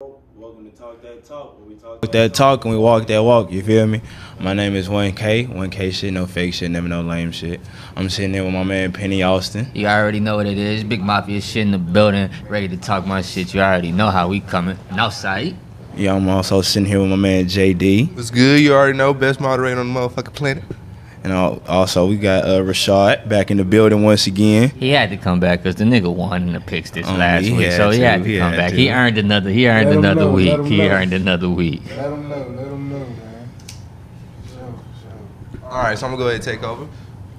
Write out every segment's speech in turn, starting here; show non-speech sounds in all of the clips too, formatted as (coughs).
Welcome to Talk That Talk, where we talk that talk and we walk that walk. You feel me? My name is 1K. 1K shit, no fake shit, never no lame shit. I'm sitting there with my man Pennie Austin. You already know what it is. Big Mafia shit in the building, ready to talk my shit. You already know how we coming. Northside. Yeah, I'm also sitting here with my man JD. What's good? You already know. Best moderator on the motherfucking planet. And also, we got uh, Rashard back in the building once again. He had to come back because the nigga won in the picks this Oh, last week, had so he to. had to He come had back. to. He earned another. He earned Let another know, week. He know. earned another week. Let them know, let them know, man. Sure, sure. All right, so I'm gonna go ahead and take over.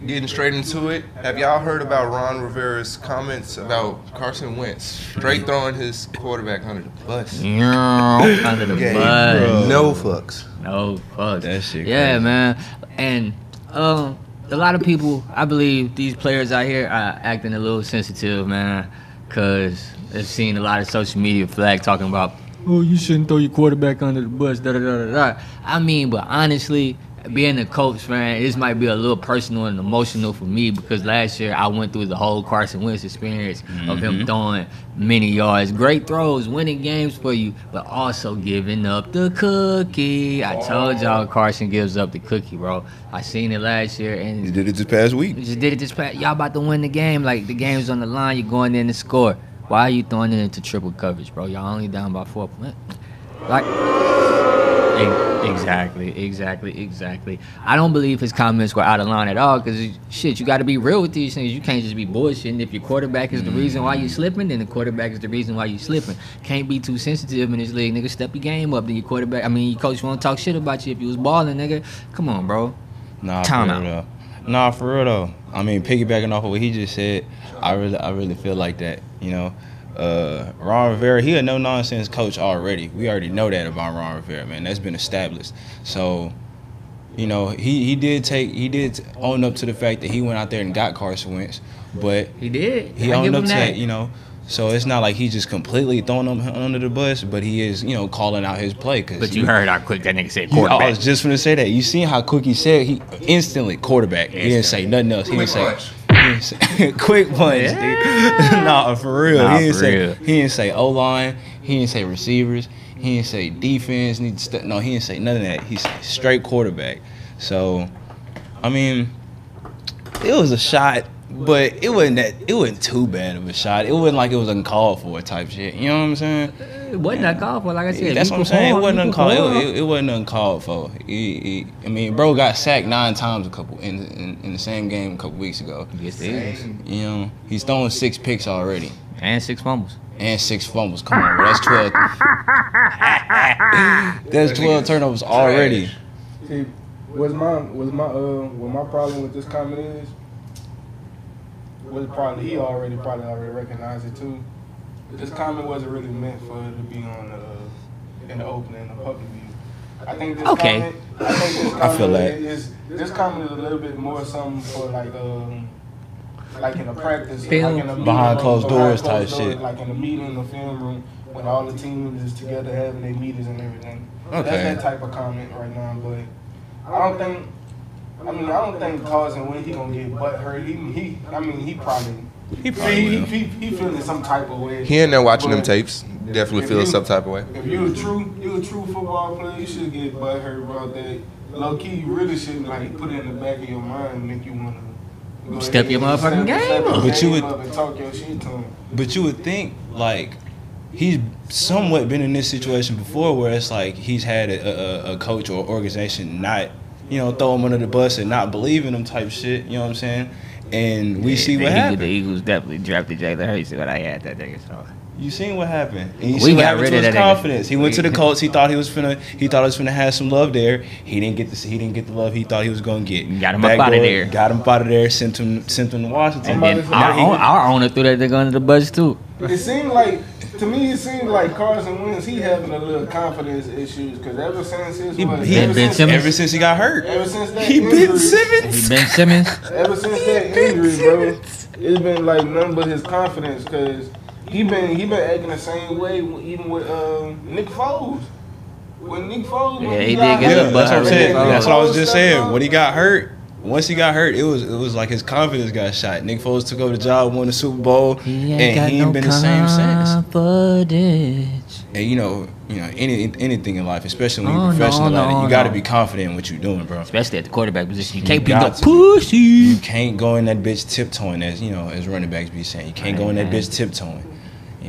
Getting straight into it. Have y'all heard about Ron Rivera's comments about Carson Wentz straight throwing his quarterback under the bus? under the Game, bus. No fucks. No fucks. That shit Yeah, crazy. man. And um, a lot of people, I believe, these players out here are acting a little sensitive, man, because they've seen a lot of social media flag talking about, oh, you shouldn't throw your quarterback under the bus, da da da da da. I mean, but honestly. Being a coach, man, this might be a little personal and emotional for me because last year I went through the whole Carson Wentz experience of him mm-hmm. throwing many yards, great throws, winning games for you, but also giving up the cookie. I told oh. y'all Carson gives up the cookie, bro. I seen it last year and you did it this past week. we just did it this past. Y'all about to win the game. Like the game's on the line. You're going in to score. Why are you throwing it into triple coverage, bro? Y'all only down by four points. Like, exactly, exactly, exactly. I don't believe his comments were out of line at all. Cause shit, you got to be real with these things. You can't just be bullshitting. If your quarterback is the mm. reason why you're slipping, then the quarterback is the reason why you're slipping. Can't be too sensitive in this league, nigga. Step your game up. Then your quarterback. I mean, your coach won't talk shit about you if you was balling, nigga. Come on, bro. Nah, Time for out. real though. Nah, for real though. I mean, piggybacking off of what he just said, I really, I really feel like that. You know, uh, Ron Rivera, he a no nonsense coach already. We already know that about Ron Rivera, man. That's been established. So, you know, he he did take, he did own up to the fact that he went out there and got Carson Wentz, but He did. he I owned up to that. that, you know. So it's not like he's just completely throwing him under the bus, but he is, you know, calling out his play. Cause But you heard how quick that nigga said you- I was just gonna say that. You seen how quick he said he instantly quarterback. He didn't say nothing else. He didn't say, he didn't say (laughs) quick punch, dude. (laughs) nah, for real. Nah, he didn't for say real. he didn't say O line. He didn't say receivers. He didn't say defense. Need st- no, he didn't say none of that. He said straight quarterback. So, I mean, it was a shot, but it wasn't that. It wasn't too bad of a shot. It wasn't like it was uncalled for type shit. You know what I'm saying? It wasn't that called for, like I said. That's what I'm saying. It wasn't you uncalled. It, it, it wasn't uncalled for. He, he, I mean, bro got sacked nine times a couple in, in in the same game a couple weeks ago. Yes, it is. You know, he's throwing six picks already And six fumbles. and six fumbles. Come on, bro, that's twelve. (laughs) that's twelve turnovers already. See, what's my was my uh what my problem with this comment is was probably he already probably already recognized it too. This comment wasn't really meant for it to be on the in the open in the public view. I think this Okay. comment I think this comment I feel that. is this comment is a little bit more something for like um like in a practice Film. like in a meeting, Behind closed behind doors type closed doors, shit. like in a meeting in the film room when all the teams is together having their meetings and everything. Okay. That's that type of comment right now, but I don't think. I mean, I don't think Carson when he gonna get butt hurt. He, he I mean, he probably He probably he, will. he, he feeling some type of way. He in there watching them But tapes. Definitely if feels some type of way. If you a true, you a true football player, you should get butt hurt about that. Low key, you really shouldn't like put it in the back of your mind and make you wanna. go Step ahead your and motherfucking step- game step your up. But you would- talk your shit to him. But you would think like he's somewhat been in this situation before, where it's like he's had a, a, a coach or organization not, you know, throw him under the bus and not believe in him type shit. You know what I'm saying? And we see what Eagles, happened. The Eagles definitely drafted Jalen Hurts when I had that nigga. So You seen what happened? And you We see what got happened rid to of his that nigga. confidence. He went to the Colts. He thought he was finna. He thought he was finna have some love there. He didn't get the. He didn't get the love he thought he was gonna get. Got him up Backdoor, outta there. Got him out of there. Sent him. Sent him to Washington. and about then our, own, our owner threw that nigga under the bus too. It seemed like to me, it seemed like Carson Wentz he having a little confidence issues because ever since his He- what, he- ever, Ben since, Simmons? Ever since he got hurt, ever since that he injury, been Simmons. He Ben Simmons. ever since that injury, bro, it's been like nothing but his confidence because he been he been acting the same way even with um, Nick Foles. When Nick Foles, Yeah, he got did get hurt, Yeah, that's what I'm saying. Foles That's what I was just saying. When he got hurt, once he got hurt, it was it was like his confidence got shot. Nick Foles took over the job, won the Super Bowl, He and he ain't no been the same since. confidence. And you know, you know, any anything in life, especially when Oh, you're no, professional at no, it, you got to no. be confident in what you're doing, bro. Especially at the quarterback position. You You can't be no got to be. pussy. You can't go in that bitch tiptoeing, as you know, as running backs be saying. You can't go in that bitch tiptoeing.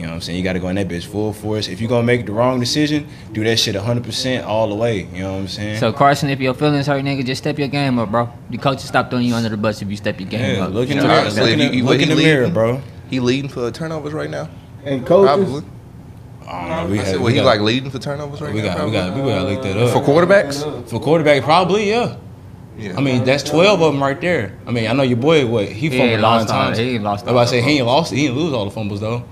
You know what I'm saying? You got to go in that bitch full force. If you're gonna make the wrong decision, do that shit 100% all the way. You know what I'm saying? So Carson, if your feelings hurt, nigga, just step your game up, bro. The coaches stop throwing you under the bus if you step your game yeah, up. look in the know, mirror, honestly, look in the, you- look in the mirror, bro. He leading for turnovers right now. And coaches, Probably. I don't know. We I said, had, well, we he got, like leading for turnovers right we now. got, we got, we got to look that up. For quarterbacks? For quarterback, probably yeah. Yeah. I mean, that's 12 of them right there. I mean, I know your boy. What he He fumbled ain't nine lost all- times. he ain't lost I'm about to say he ain't lost. He didn't lose all the fumbles though.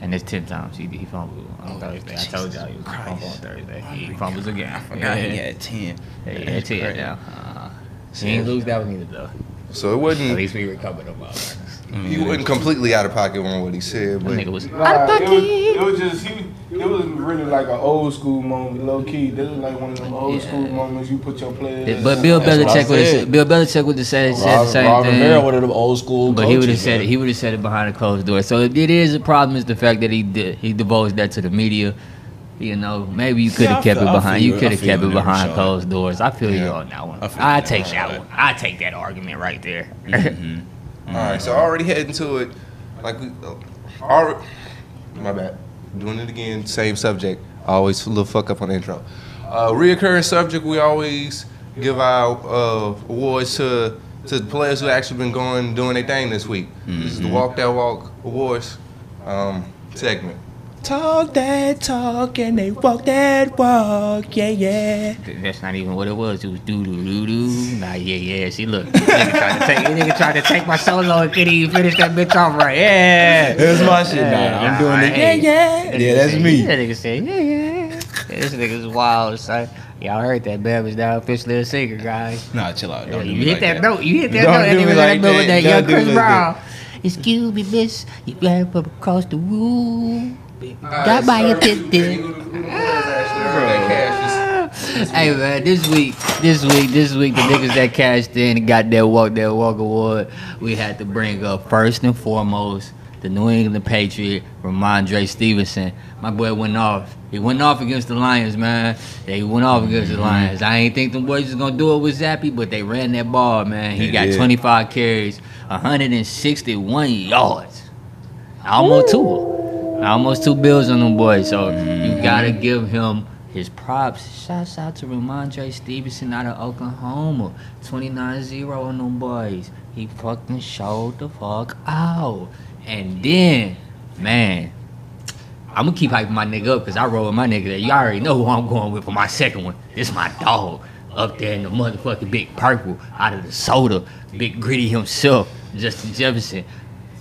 And it's ten times he, he fumbled on Thursday. I told y'all he was gonna fumble on Thursday. He fumbles again. I forgot he had 10. Yeah, yeah, That's ten crazy. now. Uh, he ain't lose that one either though. so it At wasn't. At least we recovered him all. He wasn't completely out of pocket on what he said, That but nigga was Nah, it was, it was just he. It was really like an old school moment, low key. This is like one of them old Yeah. school moments you put your players. But Bill That's what I Belichick would have said. Bill Belichick would have said, said the Rob, same Rob thing. Rivera, one of them old school But he would have coaches, said bro. it. He would have said it behind a closed door. So if it is a problem, is the fact that he did he divulged that to the media. You know, maybe you could Yeah, I have kept feel- it I behind. feel You you. could I have feel kept you it never behind showed. closed doors. I feel you Yeah. on that one. I feel I you take never that one. I take that argument right there. Mm-hmm. (laughs) all right. So already heading to it, like we, already, my bad. Doing it again. Same subject. Always a little fuck up on the intro. Uh, reoccurring subject. We always give our uh, awards to to the players who actually been going doing their thing this week. This is the Walk That Walk Awards um, segment. Talk that talk and they walk that walk, yeah, yeah. That's not even what it was. It was doo doo doo doo. Nah, yeah, yeah. See, look, nigga tried to take, nigga tried to take my solo and couldn't even finish that bitch off right. Yeah. That's my shit. Nah, I'm nah, doing it. Yeah, yeah. Yeah, that's me. That nigga said, yeah, yeah. This nigga's wild, son. Y'all heard that Bam is now officially a singer, guys. Nah, chill out. Yeah, Don't do you me hit like that, note. You hit that Don't note. That do nigga me like that note with that. that young Don't do Chris like Brown. Excuse me, miss. You got from across the room. Got Alright, by your sir. tip tip. Who actually earned that cash (laughs) Hey man, this week, this week, this week, the niggas that cashed in and got that walk, that walk award, we had to bring up first and foremost the New England Patriot, Rhamondre Stevenson. My boy went off. He went off against the Lions, man. They went off against the mm-hmm. Lions. I ain't think them boys was gonna do it with Zappe, but they ran that ball, man. He They got did. 25 carries, 161 yards. Almost two. Almost two bills on them boys. So you mm-hmm. gotta give him his props. Shouts out to Rhamondre Stevenson out of Oklahoma. 29-0 on them boys. He fucking showed the fuck out. And then, man, I'm gonna keep hyping my nigga up because I roll with my nigga that you already know who I'm going with for my second one. This my dog up there in the motherfucking big purple out of the soda, big griddy himself, Justin Jefferson.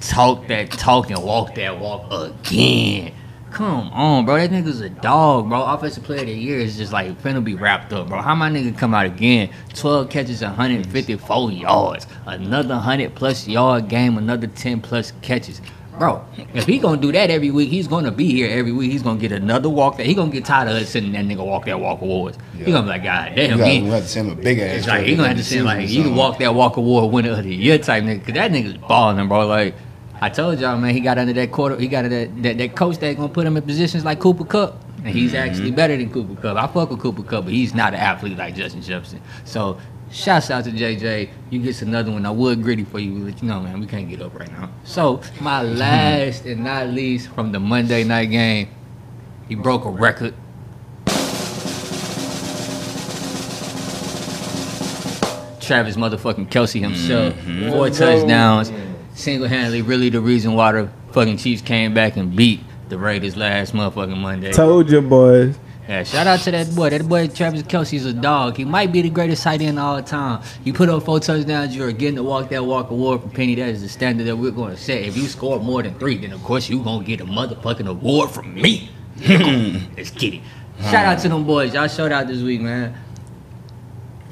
Talk that talk and walk that walk again. Come on, bro. That nigga's a dog, bro. Offensive player of the year is just like finna be wrapped up, bro. How my nigga come out again? 12 catches, 154 yards. Another 100 plus yard game, another 10 plus catches. Bro, if he gonna do that every week, he's gonna be here every week. He's gonna get another walk that he gonna get tired of us sitting that nigga walk that walk awards. He gonna be like, God damn, You he, gonna have to send him a big ass. it's like he gonna have to say like you can walk that walk award winner of the year type nigga. Cause that nigga's balling, bro. Like I told y'all, man, he got under that quarter. He got under that that, that coach that gonna put him in positions like Cooper Kupp, and he's mm-hmm. actually better than Cooper Kupp. I fuck with Cooper Kupp, but he's not an athlete like Justin Jefferson. So. Shouts out to JJ. You get another one. I would griddy for you, but you know, man, we can't get up right now. So my (laughs) last and not least from the Monday night game, he broke a record Travis motherfucking Kelce himself. Four mm-hmm. touchdowns. Single handedly really the reason why the fucking Chiefs came back and beat the Raiders last motherfucking Monday. Told you, boys. Yeah, shout out to that boy. That boy Travis Kelce's a dog. He might be the greatest tight end of all time. You put up four touchdowns, you're getting the walk that walk award from Penny. That is the standard that we're going to set. If you score more than three, then of course you're gonna get a motherfucking award from me. (laughs) Let's get it. Shout out to them boys. Y'all showed out this week, man.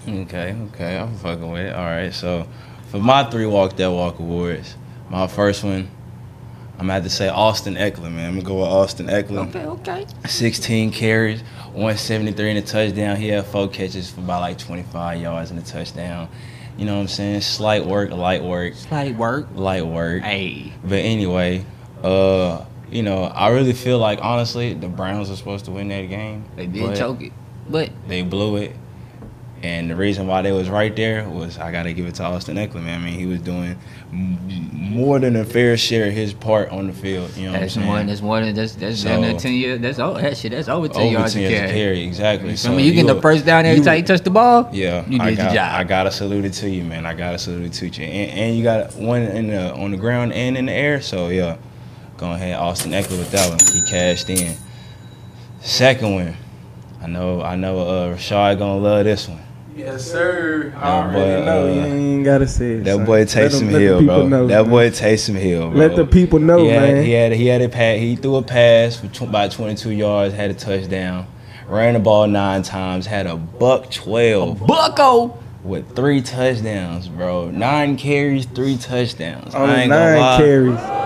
Okay, okay, I'm fucking with it. All right, so for my three walk that walk awards, my first one, I'm gonna have to say Austin Ekeler, man. I'm gonna go with Austin Ekeler. Okay, okay. 16 carries, 173 in a touchdown. He had four catches for about like 25 yards in a touchdown. You know what I'm saying? Slight work, light work, Slight work. light work. Hey. But anyway, uh, you know, I really feel like honestly, the Browns are supposed to win that game. They did but choke it. But They blew it. And the reason why they was right there was I got to give it to Austin Ekeler, man. I mean, he was doing m- more than a fair share of his part on the field. You know that's more that's more than that's that's So- near ten years. That's oh that shit, that's over ten Over yards 10 to carry. carry, exactly. I So mean, you get the first down every you- time you touch the ball. Yeah, You I did your got, job. I gotta salute it to you, man. I gotta salute it to you, and, and you got one in the on the ground and in the air. So yeah, go ahead, Austin Ekeler with that one. He cashed in. Second one, I know, I know, uh, Rashard gonna love this one. Yes, sir. I That already boy, know. uh, you ain't gotta say it. That son. boy Taysom let Hill, bro. know, that man. boy Taysom Hill, bro. Let the people know, he had, man. He had he had a pass. He threw a pass for tw- about 22 yards, had a touchdown, ran the ball nine times, had a buck 12 a Bucko. with three touchdowns, bro. Nine carries, three touchdowns. I On ain't gonna nine carries.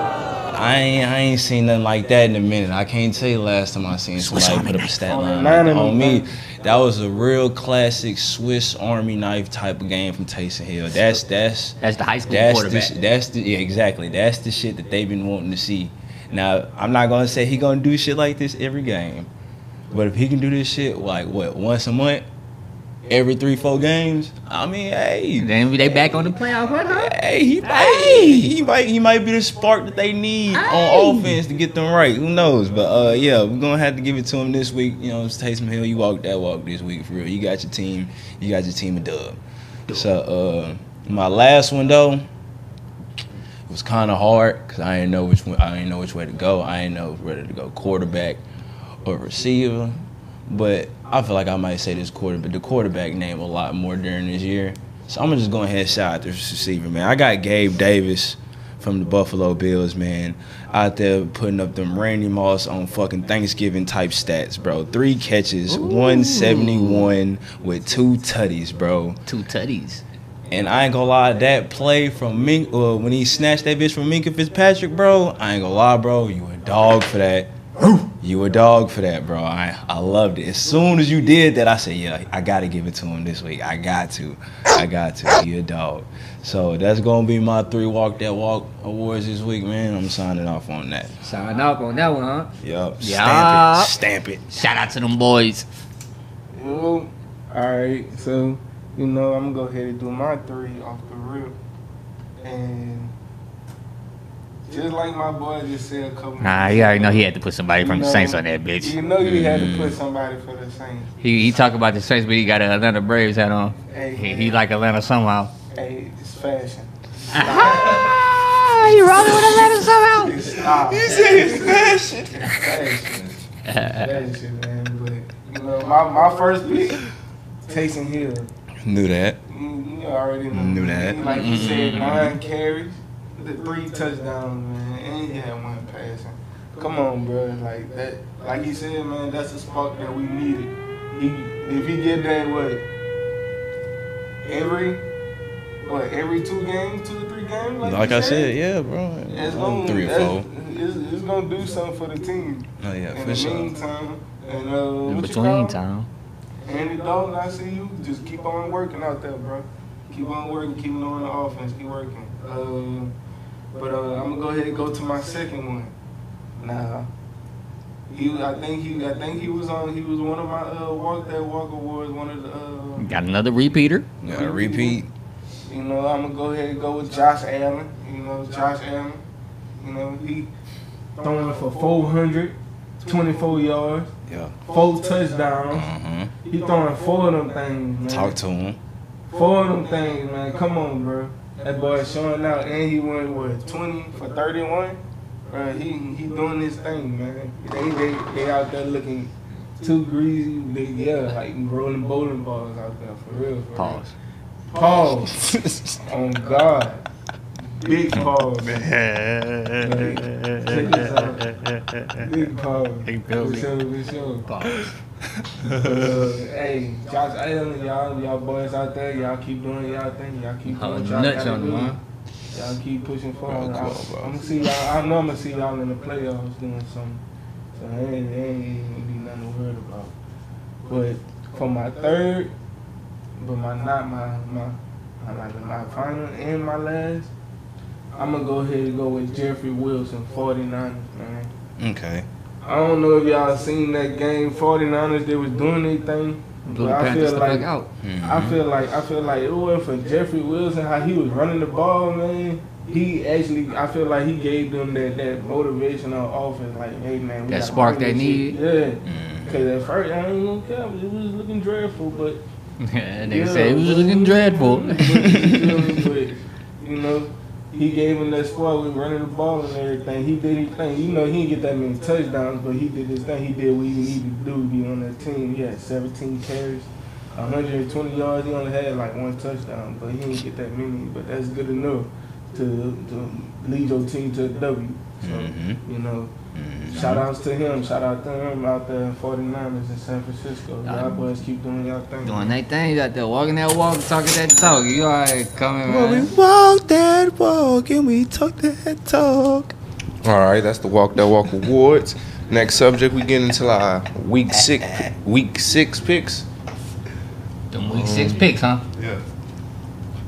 I ain't I ain't seen nothing like that in a minute. I can't tell you last time I seen somebody put up a stat On line nine on me. That was a real classic Swiss Army knife type of game from Taysom Hill. That's that's That's the high school that's the, quarterback. sh- that's the yeah, exactly. That's the shit that they've been wanting to see. Now, I'm not gonna say he gonna do shit like this every game, but if he can do this shit like what once a month, every three four games, I mean, hey, then they back on the playoff hunt, huh? hey, he might, he might, he might be the spark that they need on offense to get them right. Who knows? But uh, yeah, we're gonna have to give it to him this week. You know, it's Taysom Hill. You walk that walk this week for real. You got your team. You got your team a dub. So uh, my last one though It was kind of hard because I didn't know which one, I didn't know which way to go. I didn't know whether to go quarterback or receiver. But I feel like I might say this quarter, but the quarterback name a lot more during this year. So I'm gonna just go ahead and shout out this receiver, man. I got Gabe Davis from the Buffalo Bills, man, out there putting up them Randy Moss on fucking Thanksgiving type stats, bro. Three catches, 171 with two tutties, bro. Two tutties. And I ain't gonna lie, that play from Mink, uh, when he snatched that bitch from Minkah Fitzpatrick, bro, I ain't gonna lie, bro, you a dog for that. You a dog for that, bro. I, I loved it. As soon as you did that, I said, yeah, I gotta give it to him this week. I got to. I got to. He a dog. So that's gonna be my three walk that walk awards this week, man. I'm signing off on that. Sign off on that one, huh? Yup. Yeah. Stamp it. Stamp it. Shout out to them boys. Well, all right. So, you know, I'm gonna go ahead and do my three off the rip, and just like my boy just said a couple. Nah, minutes you already know he had to put somebody from you the know- Saints on that bitch. You know, you had to put somebody for the Saints. He he talk about the Saints, but he got an Atlanta Braves hat on. Hey, He, he like Atlanta somehow. hey, it's fashion. (laughs) Ah, you rolling with Atlanta somehow? It's style. He said it's fashion. fashion. fashion, man. But you know, my my first pick, Taysom Hill. Knew that. You, you already know. Knew that. Like you said, nine carries, the three touchdowns, man, and he had one passing. Come on, bro. Like that. Like you said, man, that's the spark that we needed. He, if he get that, what? Every, what? Every two games, two or three games. Like, Like you I said, yeah, bro. It's gonna, Three or four. It's, it's gonna do something for the team. Oh yeah, In for the sure. meantime, and uh, In between call it? time. Andy Dalton, I see you. Just keep on working out there, bro. Keep on working, keep on the offense, keep working. Uh, but uh, I'm gonna go ahead and go to my second one. Nah, he, I think he, I think he was on. He was one of my uh, walk that walk awards. One of the, uh, Got another repeater. Got a repeat. you know, I'm gonna go ahead and go with Josh Allen. You know, Josh Allen. You know, he throwing for 424 yards, Yeah. four touchdowns. Uh-huh. He throwing four of them things, man. Talk to him. Four of them things, man. Come on, bro. That boy showing out, and he went what twenty for thirty-one. Bro, he he doing his thing, man. They they they out there looking too greasy. They, yeah, like rolling bowling balls out there for real. For Pause. Real. Pause. (laughs) On God. Big pause. Check this out. Big pause. Big feel For sure, for sure. (laughs) Pause. Uh, hey, Josh Allen, y'all, y'all boys out there, y'all keep doing y'all thing. Y'all keep doing y'all nuts on them, do. huh? Y'all keep pushing forward. Bro, cool. I'm gonna see y'all. I know I'm gonna see y'all in the playoffs doing something. So it ain't, it ain't gonna be nothing to worry about. But for my third, but my not my my, my my final and my last. I'm gonna go ahead and go with Jeffrey Wilson, 49ers, man. Okay. I don't know if y'all seen that game, 49ers. They was doing anything, Blue but I feel the like fuck out. I feel like I feel like it was for Jeffrey Wilson how he was running the ball, man. He actually, I feel like he gave them that that motivation on offense, like, hey man, we That gotta spark run they this shit. need. Yeah, Mhm. because at first I ain't gonna care, it was looking dreadful, but and (laughs) they yeah, say it was looking dreadful. but, you feel me? But, you know, he gave him that spark with running the ball and everything. He did his thing. You know, he didn't get that many touchdowns, but he did his thing. He did what he needed to do to be on that team. He had 17 carries. 120 yards. He only had like one touchdown, but he didn't get that many. But that's good enough to to lead your team to a W. So Mhm. you know. Mm-hmm. shout outs to him. Shout out to him out there in 49ers in San Francisco. Y'all boys keep doing y'all thing. Doing that thing out there, walking that walk, talking that talk. You alright coming, Well, we walk that walk and we talk that talk. All right, that's the Walk That Walk awards. Next subject, we get into our week six, week six picks. Them week six picks, huh? Yeah.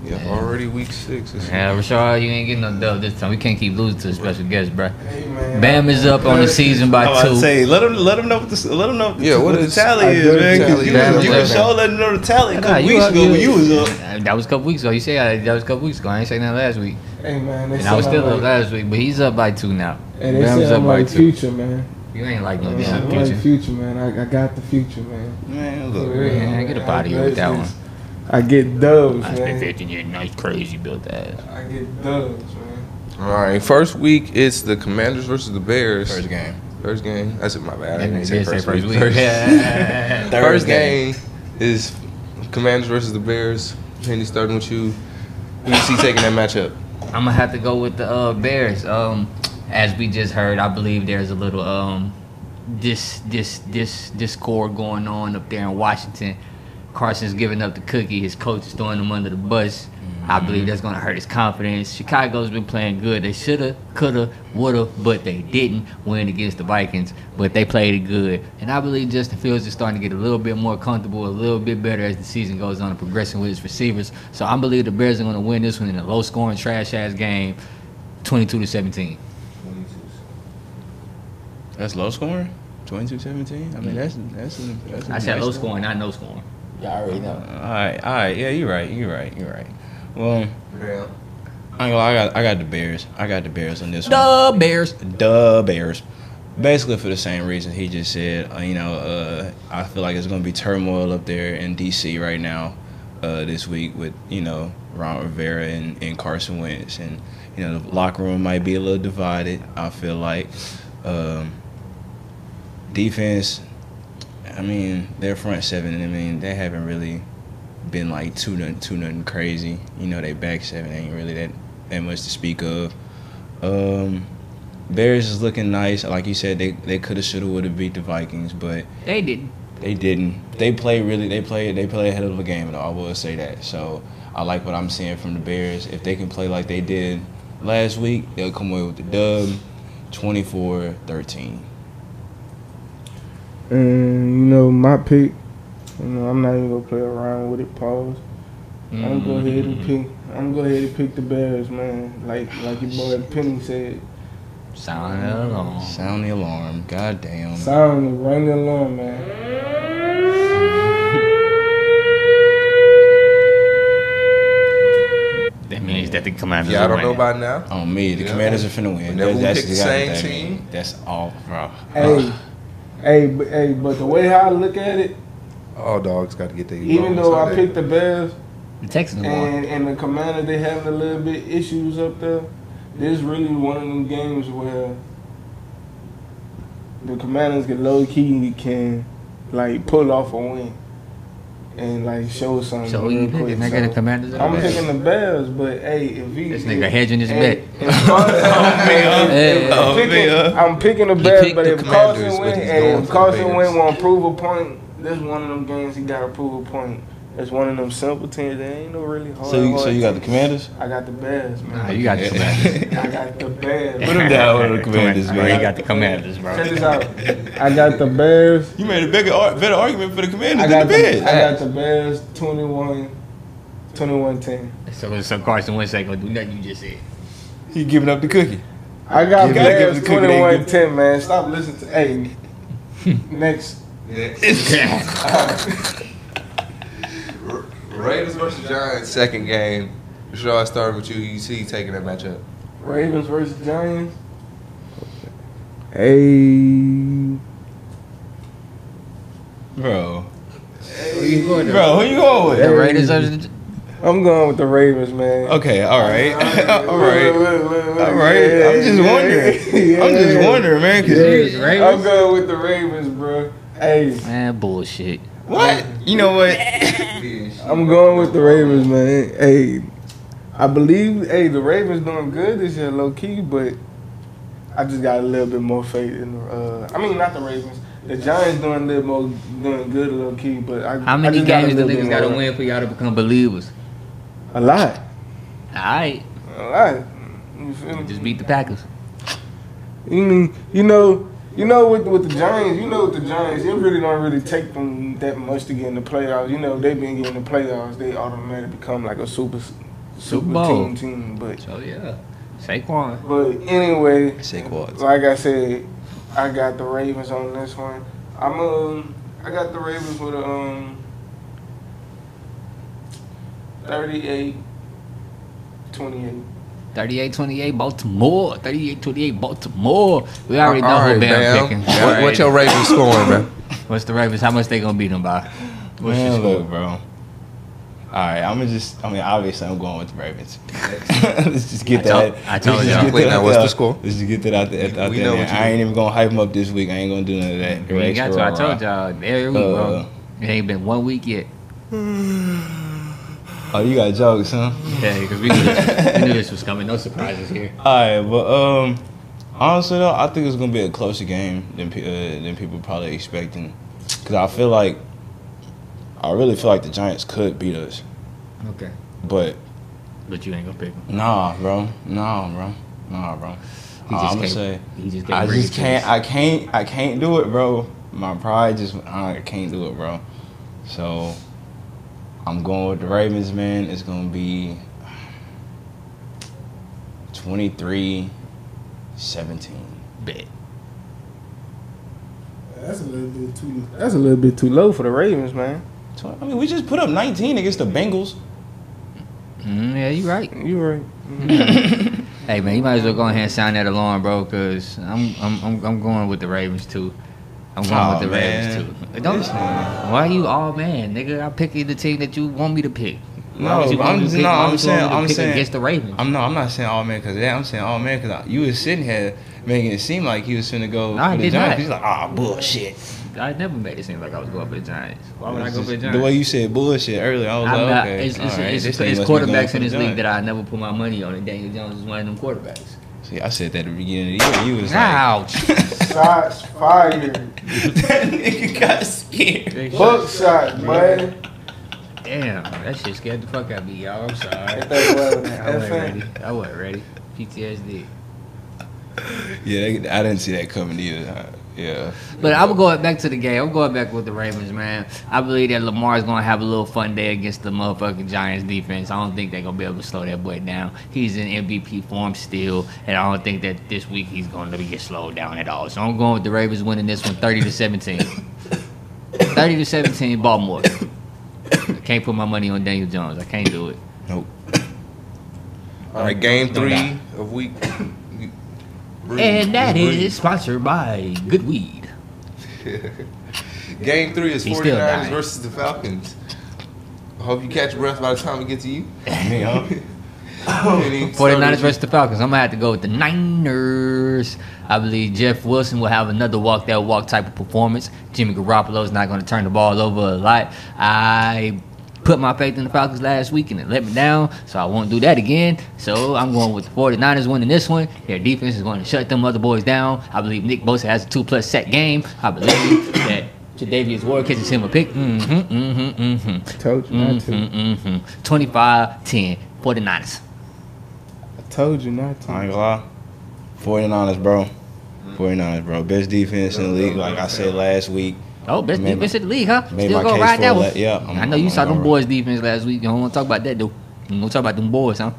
Yeah, already week six. Yeah, Rashard, you ain't getting no dub this time. We can't keep losing to the special guest, bro. Hey, man. Bam is up on the season by I was two. say, let him let him know what the let him know what the, Yeah, what what is- the tally I is, man. man. 'cause tally you, is. was- you Yeah. was sure let him know the tally a Nah, couple you weeks up, ago you- when you was up. That was a couple weeks ago. You said that was a couple weeks ago. I ain't saying that last week. Hey man, And I was still I'm up like, last week, but he's up by two now. and they Bam's up I'm by like two. future, man. You ain't like no damn I'm like future. future, man. I, I got the future, man. Man, look. Man, get a body of with that one. I get dubs, I spent man. 15 years, nice, crazy built ass. I get dubs, man. All right, first week it's the Commanders versus the Bears. First game. First game. That's it, my bad. I didn't they say say first, first week. week. (laughs) (laughs) Yeah. First game. game is Commanders versus the Bears. Penny starting with you. Who you see taking that matchup? I'm gonna have to go with the uh, Bears. Um, as we just heard, I believe there's a little um, this this this discord going on up there in Washington. Carson's giving up the cookie. His coach is throwing him under the bus. I mm-hmm. believe that's gonna hurt his confidence. Chicago's been playing good. They shoulda, coulda, woulda, but they didn't win against the Vikings. But they played it good, and I believe Justin Fields is starting to get a little bit more comfortable, a little bit better as the season goes on, and progressing with his receivers. So I believe the Bears are gonna win this one in a low-scoring, trash-ass game, 22 to 17. That's low scoring. 22-17? I mean, that's that's. that's a I said low scoring, not no scoring. Y'all already know. All right, all right. Yeah, you're right. You're right. You're right. Well, Yeah. I ain't I got I got the Bears. I got the Bears on this one. The Bears. the Bears. Basically for the same reason he just said. Uh, you know, uh, I feel like it's gonna be turmoil up there in DC right now, uh, this week with you know Ron Rivera and, and Carson Wentz, and you know the locker room might be a little divided. I feel like um, defense. I mean, their front seven. I mean, they haven't really been like too nothing, too nothing crazy. You know, they back seven ain't really that that much to speak of. Um, Bears is looking nice. Like you said, they they could have, should have, would have beat the Vikings, but They didn't. they didn't. They play really. They play. They play ahead of a game, though. I will say that. So I like what I'm seeing from the Bears. If they can play like they did last week, they'll come away with the dub, 24-13. And you know my pick. You know I'm not even gonna play around with it. Pause. I'm gonna go mm-hmm. ahead and pick. I'm gonna go ahead and pick the Bears, man. Like like your boy Penny said. Sound the alarm. Sound the alarm. God damn. Sound ring the alarm, man. That means that the Commanders Yeah, I don't know winning. about now. On me, the Yeah. Commanders are finna win. Whenever we that's pick the exactly same team. That's all, bro. Hey, hey, but hey, but the way how I look at it, All dogs got to get their even though I picked the Bears The Texans and and the Commanders, they having a little bit issues up there. This really one of them games where the Commanders can low key can like pull off a win and like show something. So who you real picking? quick. Nigga, the So, Commanders. I'm the picking the Bears, but hey, if he This nigga hedging his and- bet. if (laughs) Carson- Hey. I'm, picking, man. I'm picking the He Bears, but the if Carson but win, he's hey, going if Carson Bears. win won't prove a point, this one of them games he got to prove a point. It's one of them simple teams. There ain't no really hard. So you, so you got the. Commanders? I got the Bears, man. Nah, you got the Commanders. (laughs) I got the Bears. Put 'em down with the Commanders, Bro, man. You got the Commanders, bro. Check this out. (laughs) I got the Bears. You made a bigger, better argument for the Commanders I than got the the, Bears. I got the Bears 21 21-10. So, so Carson Wentz ain't gonna do nothing you just said. He giving up the cookie. I got You gotta give Bears the cookie, they 21-10, man. Stop listening to. Hey, (laughs) next. Raiders versus Giants, second game. Sure, I started with you. You see taking that matchup. Ravens versus Giants. Hey. Bro. Who you going to? Bro, who you going with? The Raiders are the- I'm going with the Ravens, man. Okay, all right. all (laughs) right. All right. yeah, I'm just yeah, wondering. I'm just wondering, man. Cause Serious, you, Ravens? I'm going with the Ravens, bro. Hey, Man, bullshit. What? You know what? (laughs) I'm going with the Ravens, man. Hey, I believe, hey, the Ravens doing good this year, low key, but I just got a little bit more faith in the. Uh, I mean, not the Ravens. The Giants doing a little more, doing good, low key, but I. How I many just got a games the little bit niggas gotta win for y'all to become believers? A lot, Alright. a lot. You feel me? Just beat the Packers. You mean you know you know with with the Giants, you know with the Giants, it really don't really take them that much to get in the playoffs. You know they've been getting the playoffs, they automatically become like a super super Bowl. team team. But So yeah. Saquon. but anyway, Saquon. like I said, I got the Ravens on this one. I'm um I got the Ravens with a um 38 28. 38-28 Baltimore. 38-28 Baltimore. We already know All who right, Bam Bam. picking. What, what's your Ravens (laughs) scoring, bro? What's the Ravens? How much they gonna beat them by? What's your score? look, bro. All right, I'm gonna just. I mean, obviously, I'm going with the Ravens. (laughs) Let's just get I told- that. I told y'all. get Wait, now, out what's there. the score? Let's just get that out there. Out We there know man. what I ain't do. even gonna hype them up this week. I ain't gonna do none of that. We got to. I told y'all every week, bro. Uh, It ain't been one week yet. (sighs) (sighs) (sighs) Oh, you got jokes, huh? Yeah, because we, knew this- we knew this was coming. No surprises here. (laughs) All right, but um, honestly though, I think it's gonna be a closer game than uh, than people probably expecting. Cause I feel like, I really feel like the Giants could beat us, Okay. but But you ain't gonna pick them. nah, bro, nah, bro, nah, bro. I'm gonna say. Just I just can't. I can't. I can't do it, bro. My pride just. I can't do it, bro. So, I'm going with the Ravens, man. It's gonna be 23 17. Bet. That's a little bit too. That's a little bit too low for the Ravens, man. I mean, we just put up 19 against the Bengals. Mm, yeah, you right. You right. (laughs) Hey man, you might as well go ahead and sign that alarm, bro, because I'm, I'm I'm I'm going with the Ravens too. I'm going Aw, with the man. Ravens too. Don't, why you all man, nigga? I'm picking the team that you want me to pick. No, would you want I'm just- pick- no, I'm would you want saying- I'm saying- against the Ravens. I'm no, I'm not saying all man because that. I'm saying all man because you was sitting here making it seem like you was finna go No, I for the did Giants. not. He's like, ah, bullshit. I never made it seem like I was going for the Giants. Why would I go for the Giants? The way you said bullshit earlier, I was I'm like, not, okay, it's, it's, right, it's, it's, nigga must be going quarterbacks in this league that I never put my money on, and Daniel Jones is one of them quarterbacks. See, I said that at the beginning of the year. You was Ouch. (laughs) Shots fired. like, that nigga got scared. Buck shot, boy. Damn, that shit scared the fuck out of me, y'all. I'm sorry. (laughs) I wasn't ready. I wasn't ready. PTSD. Yeah, I didn't see that coming either. Yeah. But I'm going back to the game. I'm going back with the Ravens, man. I believe that Lamar's going to have a little fun day against the motherfucking Giants defense. I don't think they're going to be able to slow that boy down. He's in MVP form still, and I don't think that this week he's going to get slowed down at all. So I'm going with the Ravens winning this one 30 to 17. (laughs) 30 to 17, Baltimore. I can't put my money on Daniel Jones. I can't do it. Nope. All right, game three of week. And that is sponsored by Good Weed. (laughs) Game three is He's 49ers versus the Falcons. I hope you catch breath by the time we get to you. (laughs) Any (laughs) 49ers starters versus the Falcons. I'm gonna have to go with the Niners. I believe Jeff Wilson will have another walk that walk type of performance. Jimmy Garoppolo is not going to turn the ball over a lot. I put my faith in the Falcons last week and it let me down, so I won't do that again. So I'm going with the 49ers winning this one. Their defense is going to shut them other boys down. I believe Nick Bosa has a two plus set game. I believe (coughs) that Jadavius Ward catches him a pick. Mm-hmm, mm-hmm, mm-hmm. Told you not to. Mm-hmm, mm-hmm. 25-10, 49ers. I told you not to. I ain't gonna lie. 49ers, bro. 49ers, bro. Best defense in the league. Like I said last week, Oh, best Made defense my- in the league, huh? made Still gonna ride that one. la- yeah, I'm- I know you I'm saw them gonna- boys' defense last week. You don't want to talk about that, though. You want to talk about them boys, huh?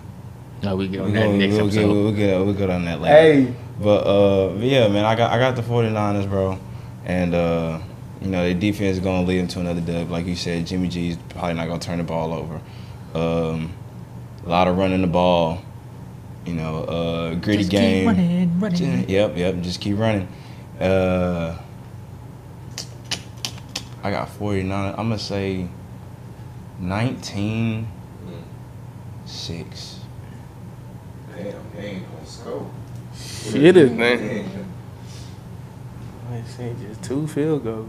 No, we get on We that gonna, next we'll, get, episode. we'll get we'll get on that later. Hey, But uh, yeah, man, I got I got the 49ers, bro, and uh, you know the defense is gonna lead them to another dub. Like you said, Jimmy G's probably not gonna turn the ball over. Um, a lot of running the ball. You know, uh, gritty Just keep game. running, running. Yep, yep. Just keep running. Uh, I got 49. I'm gonna say 19 6. Damn, they ain't gonna score. shit is man. Let's see, just two field goals.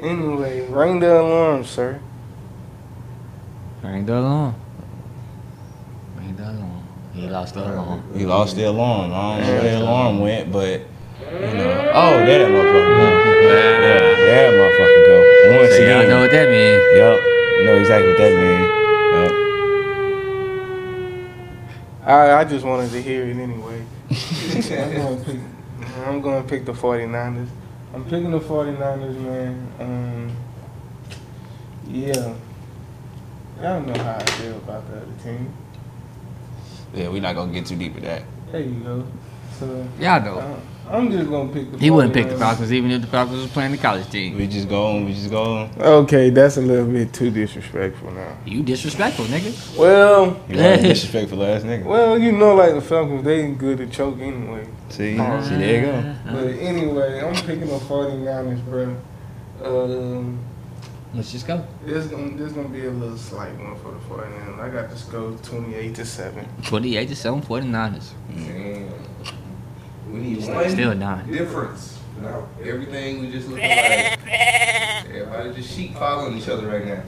Anyway, ring the alarm, sir. Ring the alarm. Ring the alarm. He lost the alarm. He lost the alarm. I don't know where the alarm went, but you know. Oh, that motherfucker go. Yeah, there that motherfucker go. Once So y'all again. know what that means. Yep. You know exactly what that means. Yep. I I just wanted to hear it anyway. (laughs) I'm going to pick. I'm going to pick the 49ers. I'm picking the 49ers, man. Um, yeah. Y'all know how I feel about the other team. Yeah, we're not gonna get too deep with that. There you go. So Y'all know. uh, I'm just gonna pick the. He wouldn't pick the 49ers. Falcons even if the Falcons was playing the college team. We just go. on. We just go. on. Okay, that's a little bit too disrespectful now. You disrespectful, nigga. Well, You (laughs) disrespectful ass nigga. well, you know, like the Falcons, they ain't good at choke anyway. See, see, there you go. But anyway, I'm picking the 49ers, bro. Um, Let's just go. this gonna this gonna be a little slight one for the 49ers. I got this go 28 to seven. 28 to 7 49ers. Damn. We need Still- one still nine. difference. No, everything we just looking like. Everybody just sheep following each other right now.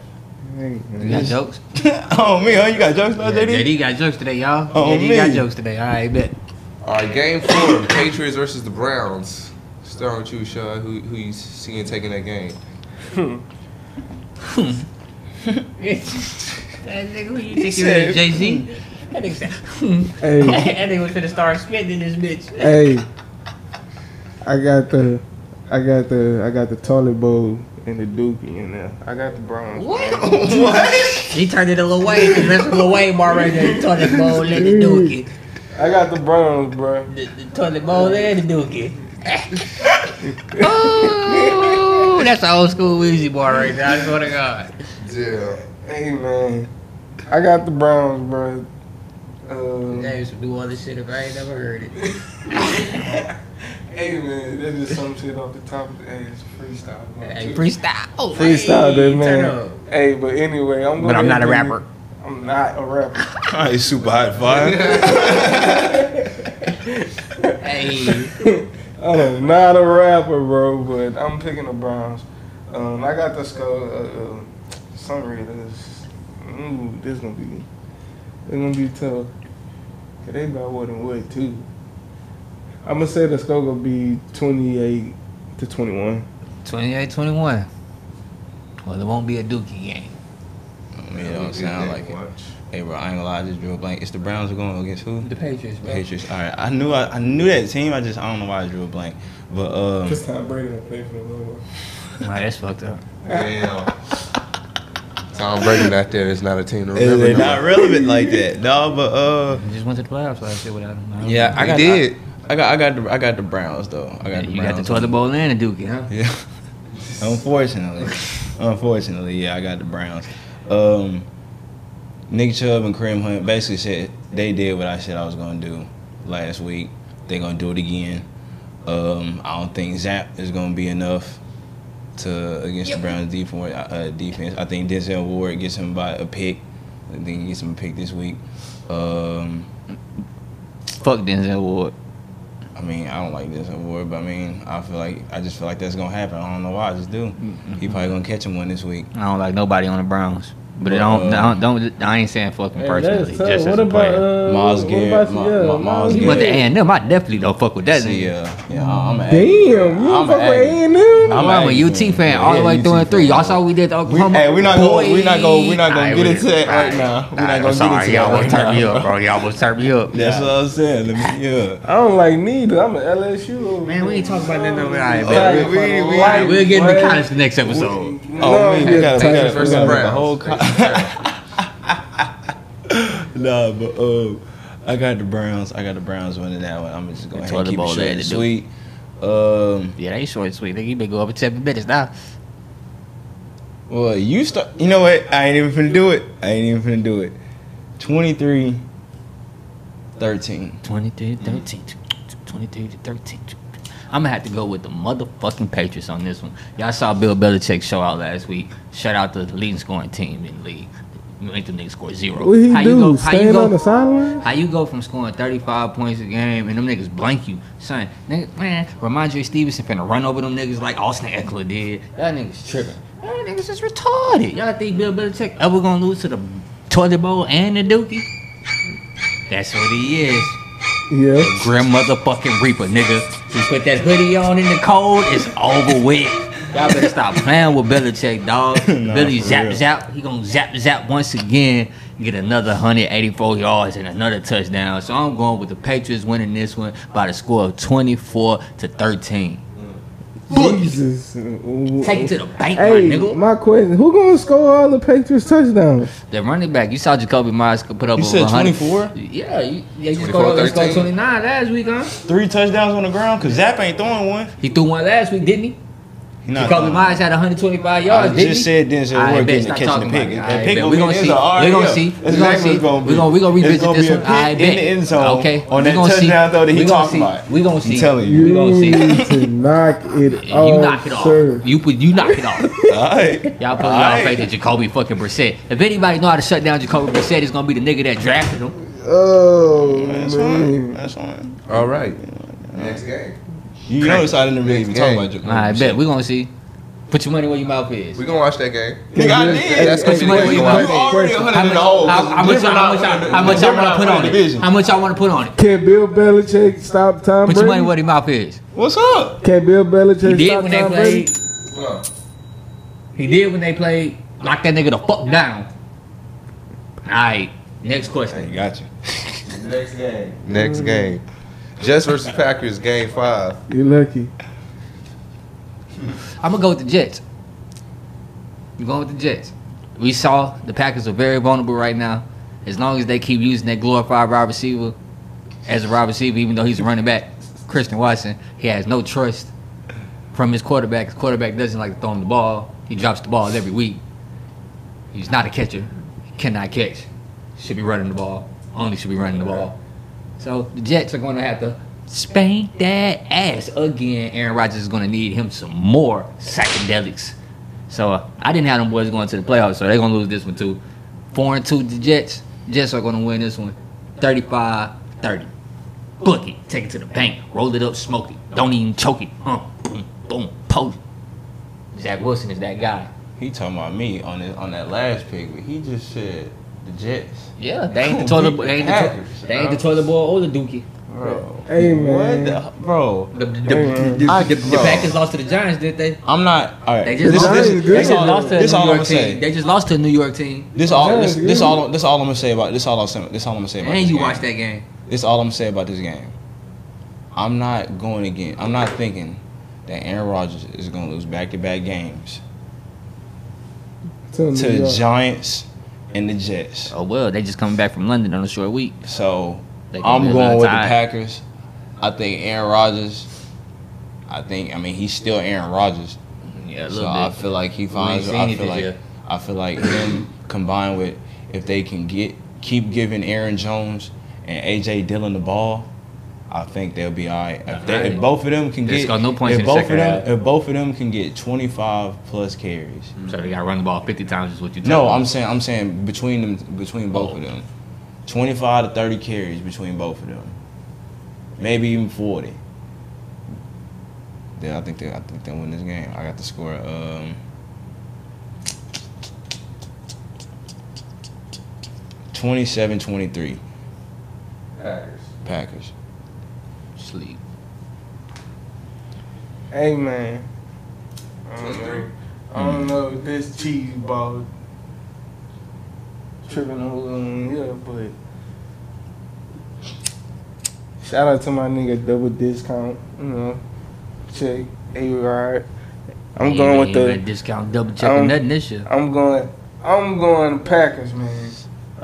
You got jokes? (laughs) oh me, huh? You got jokes about Yeah, JD? JD got jokes today, y'all. Oh, JD got jokes today. All right, bet. All right, game four, the (clears throat) Patriots versus the Browns. Starting with you, Shaw. Who who you seeing taking that game? (laughs) (laughs) that nigga who you think said- is Jay Z? That nigga said, Hey, (laughs) that nigga was finna start spitting this bitch. hey, I got the, I got the, I got the toilet bowl and the dookie in there. I got the Browns. (laughs) what? He turned it a little way. That's a little way bar right there. The toilet bowl and the dookie. I got the Browns, bro. The, the toilet bowl and the dookie. (laughs) oh, that's an old school Weezy bar right there. I swear to God. Yeah. Hey man, I got the Browns, bro. Um, That used to do all this shit if I ain't never heard it. (laughs) hey man, that's just some shit off the top of the. Hey, it's freestyle. man. Hey, freestyle. Oh, Freestyle, hey, that man. Hey, but anyway, I'm. Going But I'm not a gonna- rapper. I'm not a rapper. (laughs) Oh, he's super hot fire. (laughs) Hey. I'm not a rapper, bro. But I'm picking the Browns. Um, I got the skull. Uh, uh, some readers. Ooh, this gonna be. It's gonna be tough. 'Cause they about what and what too. I'm gonna say the score gonna be 28 to 21. 28 21. Well, it won't be a dookie game. I it don't sound like it. Hey, bro, I ain't gonna lie, I just drew a blank. It's the Browns are going against who? The Patriots, bro. Patriots. All right, I knew I, I knew that team. I just I don't know why I drew a blank. But um, This time Brady don't play for the Lord. Nah, that's fucked up. (laughs) Damn. Tom Brady not there. It's not a team to they're not relevant like that. No, but uh, We just went to the playoffs last year without him. yeah, I They got did. I, I got I got the I got the Browns though. I got the you Browns. got the toilet bowl and the dookie, huh? Yeah. Unfortunately, unfortunately, yeah, I got the Browns. Um, Nick Chubb and Kareem Hunt basically said they did what I said I was gonna do last week. They're gonna do it again. Um, I don't think Zap is gonna be enough to against the Browns defense. Uh, defense. I think Denzel Ward gets him by a pick. I think he gets him a pick this week. Um, Fuck Denzel Ward. I mean, I don't like Denzel Ward, but I mean, I feel like I just feel like that's gonna happen. I don't know why, I just do. He probably gonna catch him one this week. I don't like nobody on the Browns. But it don't, don't, don't, I ain't saying fuck him Hey, personally. tough. Just what as a about player. uh, Myles what Garrett, about Yeah, Ma- Myles Myles He went to Garrett. A&M. I definitely don't fuck with that See, uh, yeah, I'm a Damn, you don't fuck with A and M. I'm I'm a a UT fan all the way through UT and through. Y'all saw we did to We, Oklahoma. hey, we're not gonna we not gonna we not gonna get into that right now. We're not gonna sorry, get into y'all that was turn me up, bro. Y'all was turn me up. (laughs) That's what I'm saying. Let me, yeah. I don't like neither. I'm an LSU. Man, we ain't talking about nothing over there. We- we- we- Alright, We'll get into college the next episode. Oh man, we gotta, we gotta, we versus gotta make whole. Con- (laughs) nah, but uh, I got the Browns. I got the Browns winning that one. I'm just going to keep it short and do. sweet. Um, Yeah, they short and sweet. Nigga, you been go up in seven minutes now. well, you start. You know what? I ain't even finna do it. I ain't even finna do it. 23 13. 23 to 13. 23 to 13. I'm gonna have to go with the motherfucking Patriots on this one. Y'all saw Bill Belichick show out last week. Shout out to the leading scoring team in the league. Make them niggas score zero. What he how do? you go? How you Stand on the go? sideline? How you go from scoring 35 points a game and them niggas blank you? Son, nigga, man, Rhamondre Stevenson finna run over them niggas like Austin Ekeler did. Y'all niggas tripping. Y'all niggas is retarded. Y'all think Bill Belichick ever gonna lose to the toilet bowl and the dookie? That's what he is. Yeah. Grim motherfucking Reaper, nigga. He put that hoodie on in the cold, it's over with. Y'all better stop (laughs) playing with Belichick, dog. (laughs) Nah, Billy zap real. zap. He gonna zap zap once again. Get another 184 yards and another touchdown. So I'm going with the Patriots winning this one by the score of 24 to 13. Jesus. Take it to the bank, Hey, my nigga. my question: Who gonna score all the Patriots touchdowns? The running back, you saw Jakobi Meyers put up You over said 24? Yeah, you, yeah, you 24, scored, scored 29 last week, huh? Three touchdowns on the ground because Zappe ain't throwing one. He threw one last week, didn't he? He not Jacoby throwing. Meyers had 125 I yards, didn't just he? said Denzel Alright, Ward bet, getting stop catching the pick. That Alright, pick We be gonna see. the end We gonna see. That's We gonna see. We be. gonna we gonna revisit gonna this be a one. pick I in the end zone Okay. on We that gonna see. touchdown throw that he We gonna talking about. We gonna I'm see. telling You you. We gonna see. need to knock it (laughs) You knock it off. You put you knock it off. (laughs) All right. Y'all put All y'all right. faith in Jacoby fucking Brissett. If anybody know how to shut down Jacoby Brissett, it's gonna be the nigga that drafted him. Oh That's fine. man. That's fine. All right. Next game. You notice I didn't really even talk about Jacoby. I bet we gonna see. Put your money where your mouth is. We gonna watch that game. Nigga, I did. That's gonna be the Hey, game. hey, we hey, gonna You already a hundred How in much, the hole. how, how much, Different how much, out- how much y'all wanna out put on the it? How much y'all wanna put on it? Can Bill Belichick stop Tom Put your money Brady? where your mouth is. What's up? Can Bill Belichick He did stop when they Tom Brady? played. Come. He did when they played. Lock that nigga the fuck down. All right. Next Hey, question. got you. Next game. Mm-hmm. Next game. Jets versus Packers, game five. You lucky. I'm gonna go with the Jets. I'm going with the Jets. We saw the Packers are very vulnerable right now. As long as they keep using that glorified wide receiver as a wide receiver, even though he's a running back, Christian Watson, he has no trust from his quarterback. His quarterback doesn't like to throw him the ball. He drops the ball every week. He's not a catcher. He cannot catch. Should be running the ball. Only should be running the ball. So the Jets are going to have to spank that ass again. Aaron Rodgers is going to need him some more psychedelics. So uh, I didn't have them boys going to the playoffs, so they're going to lose this one too. Four and two, the Jets. Jets are going to win this one 35 30. Book it. Take it to the bank. Roll it up, smoke it. Don't even choke it. Huh. Boom, boom, post. Zach Wilson is that guy. He talking about me on it, on that last pick, but he just said the Jets. Yeah, they ain't the toilet. Beat They ain't the, Packers, to- they ain't the bro. toilet boy or the dookie. Bro. Hey, man. What the, bro? The, the, the, the, I- the, the. Packers lost to the Giants, did they? I'm not. All right. They just this, lost. this, this, they just all, lost to a this New all I'm York team. say. They just lost to a New York team. This all. This, this all. This all I'm gonna say about. This all I'm saying. This all I'm gonna say about. And this you game. watched that game. This all I'm gonna say about this game. I'm not going again. I'm not thinking that Aaron Rodgers is gonna lose back-to-back games To to the York. Giants and the Jets. Oh well, they just coming back from London on a short week. So They gonna be I'm going with the. Packers. I think Aaron Rodgers. I think. I mean, he's still Aaron Rodgers. Yeah, a So little I feel like he finds. I feel like. year. I feel like him combined with if they can get keep giving Aaron Jones and AJ Dillon the ball. I think they'll be all right. If, they, if both of them can They get, no points if in both second of them, half. if both of them can get 25 plus carries. So they got to run the ball 50 times is what you tell No, me. I'm saying I'm saying between them between both Oh. of them. 25 to 30 carries between both of them. Maybe even 40. Yeah, I think they I think they win this game. I got the score um 27-23 Packers. Packers. Sleep. Hey man. I don't know. I don't hmm. know if this cheese ball tripping on yeah, but shout out to my nigga double discount. You know, check A ride. I'm Ain't going with the. discount double checking nothing this year. I'm going. I'm going Packers, man.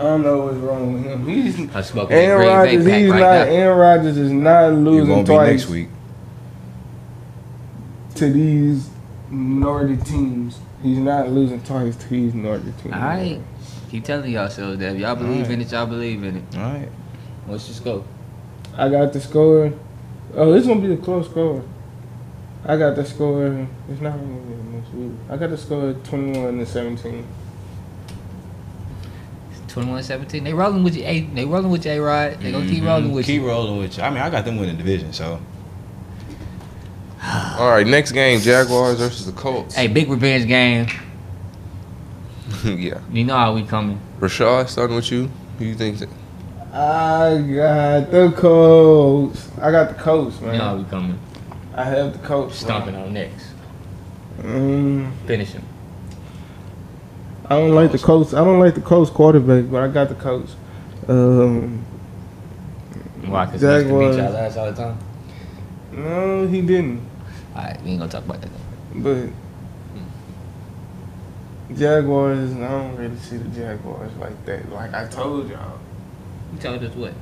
I don't know what's wrong with him. He's I smoking Aaron Rodgers. He's right not. now. Aaron Rodgers is not You losing won't be twice next week. to these Nordic teams. He's not losing twice to these Nordic teams. All right. Keep telling y'all so that if y'all believe Alright. in it, y'all believe in it. All right. Let's just go. I got the score. Oh, it's gonna be a close score. I got the score. It's not gonna be next week. I got the score twenty-one to seventeen. 21-17. They rolling with you. Hey, they rolling with you, A-Rod. They gonna keep rolling with Keep you. rolling with you. I mean, I got them winning the division, so (sighs) All right, next game: Jaguars versus the Colts. Hey, big revenge game. (laughs) yeah. You know how we coming. Rashard, starting with you. Who you think? I got the Colts. I got the Colts, man. You know how we coming. I have the Colts. Stomping on next. Mm, Finish him. I don't like the Colts. I don't like the Colts quarterback, but I got the Colts. Um, Why? Because Jaguars. beat y'all last all the time. no, he didn't. All right, we ain't gonna talk about that. But Jaguars, I don't really see the Jaguars like that. Like I told y'all, You told us what?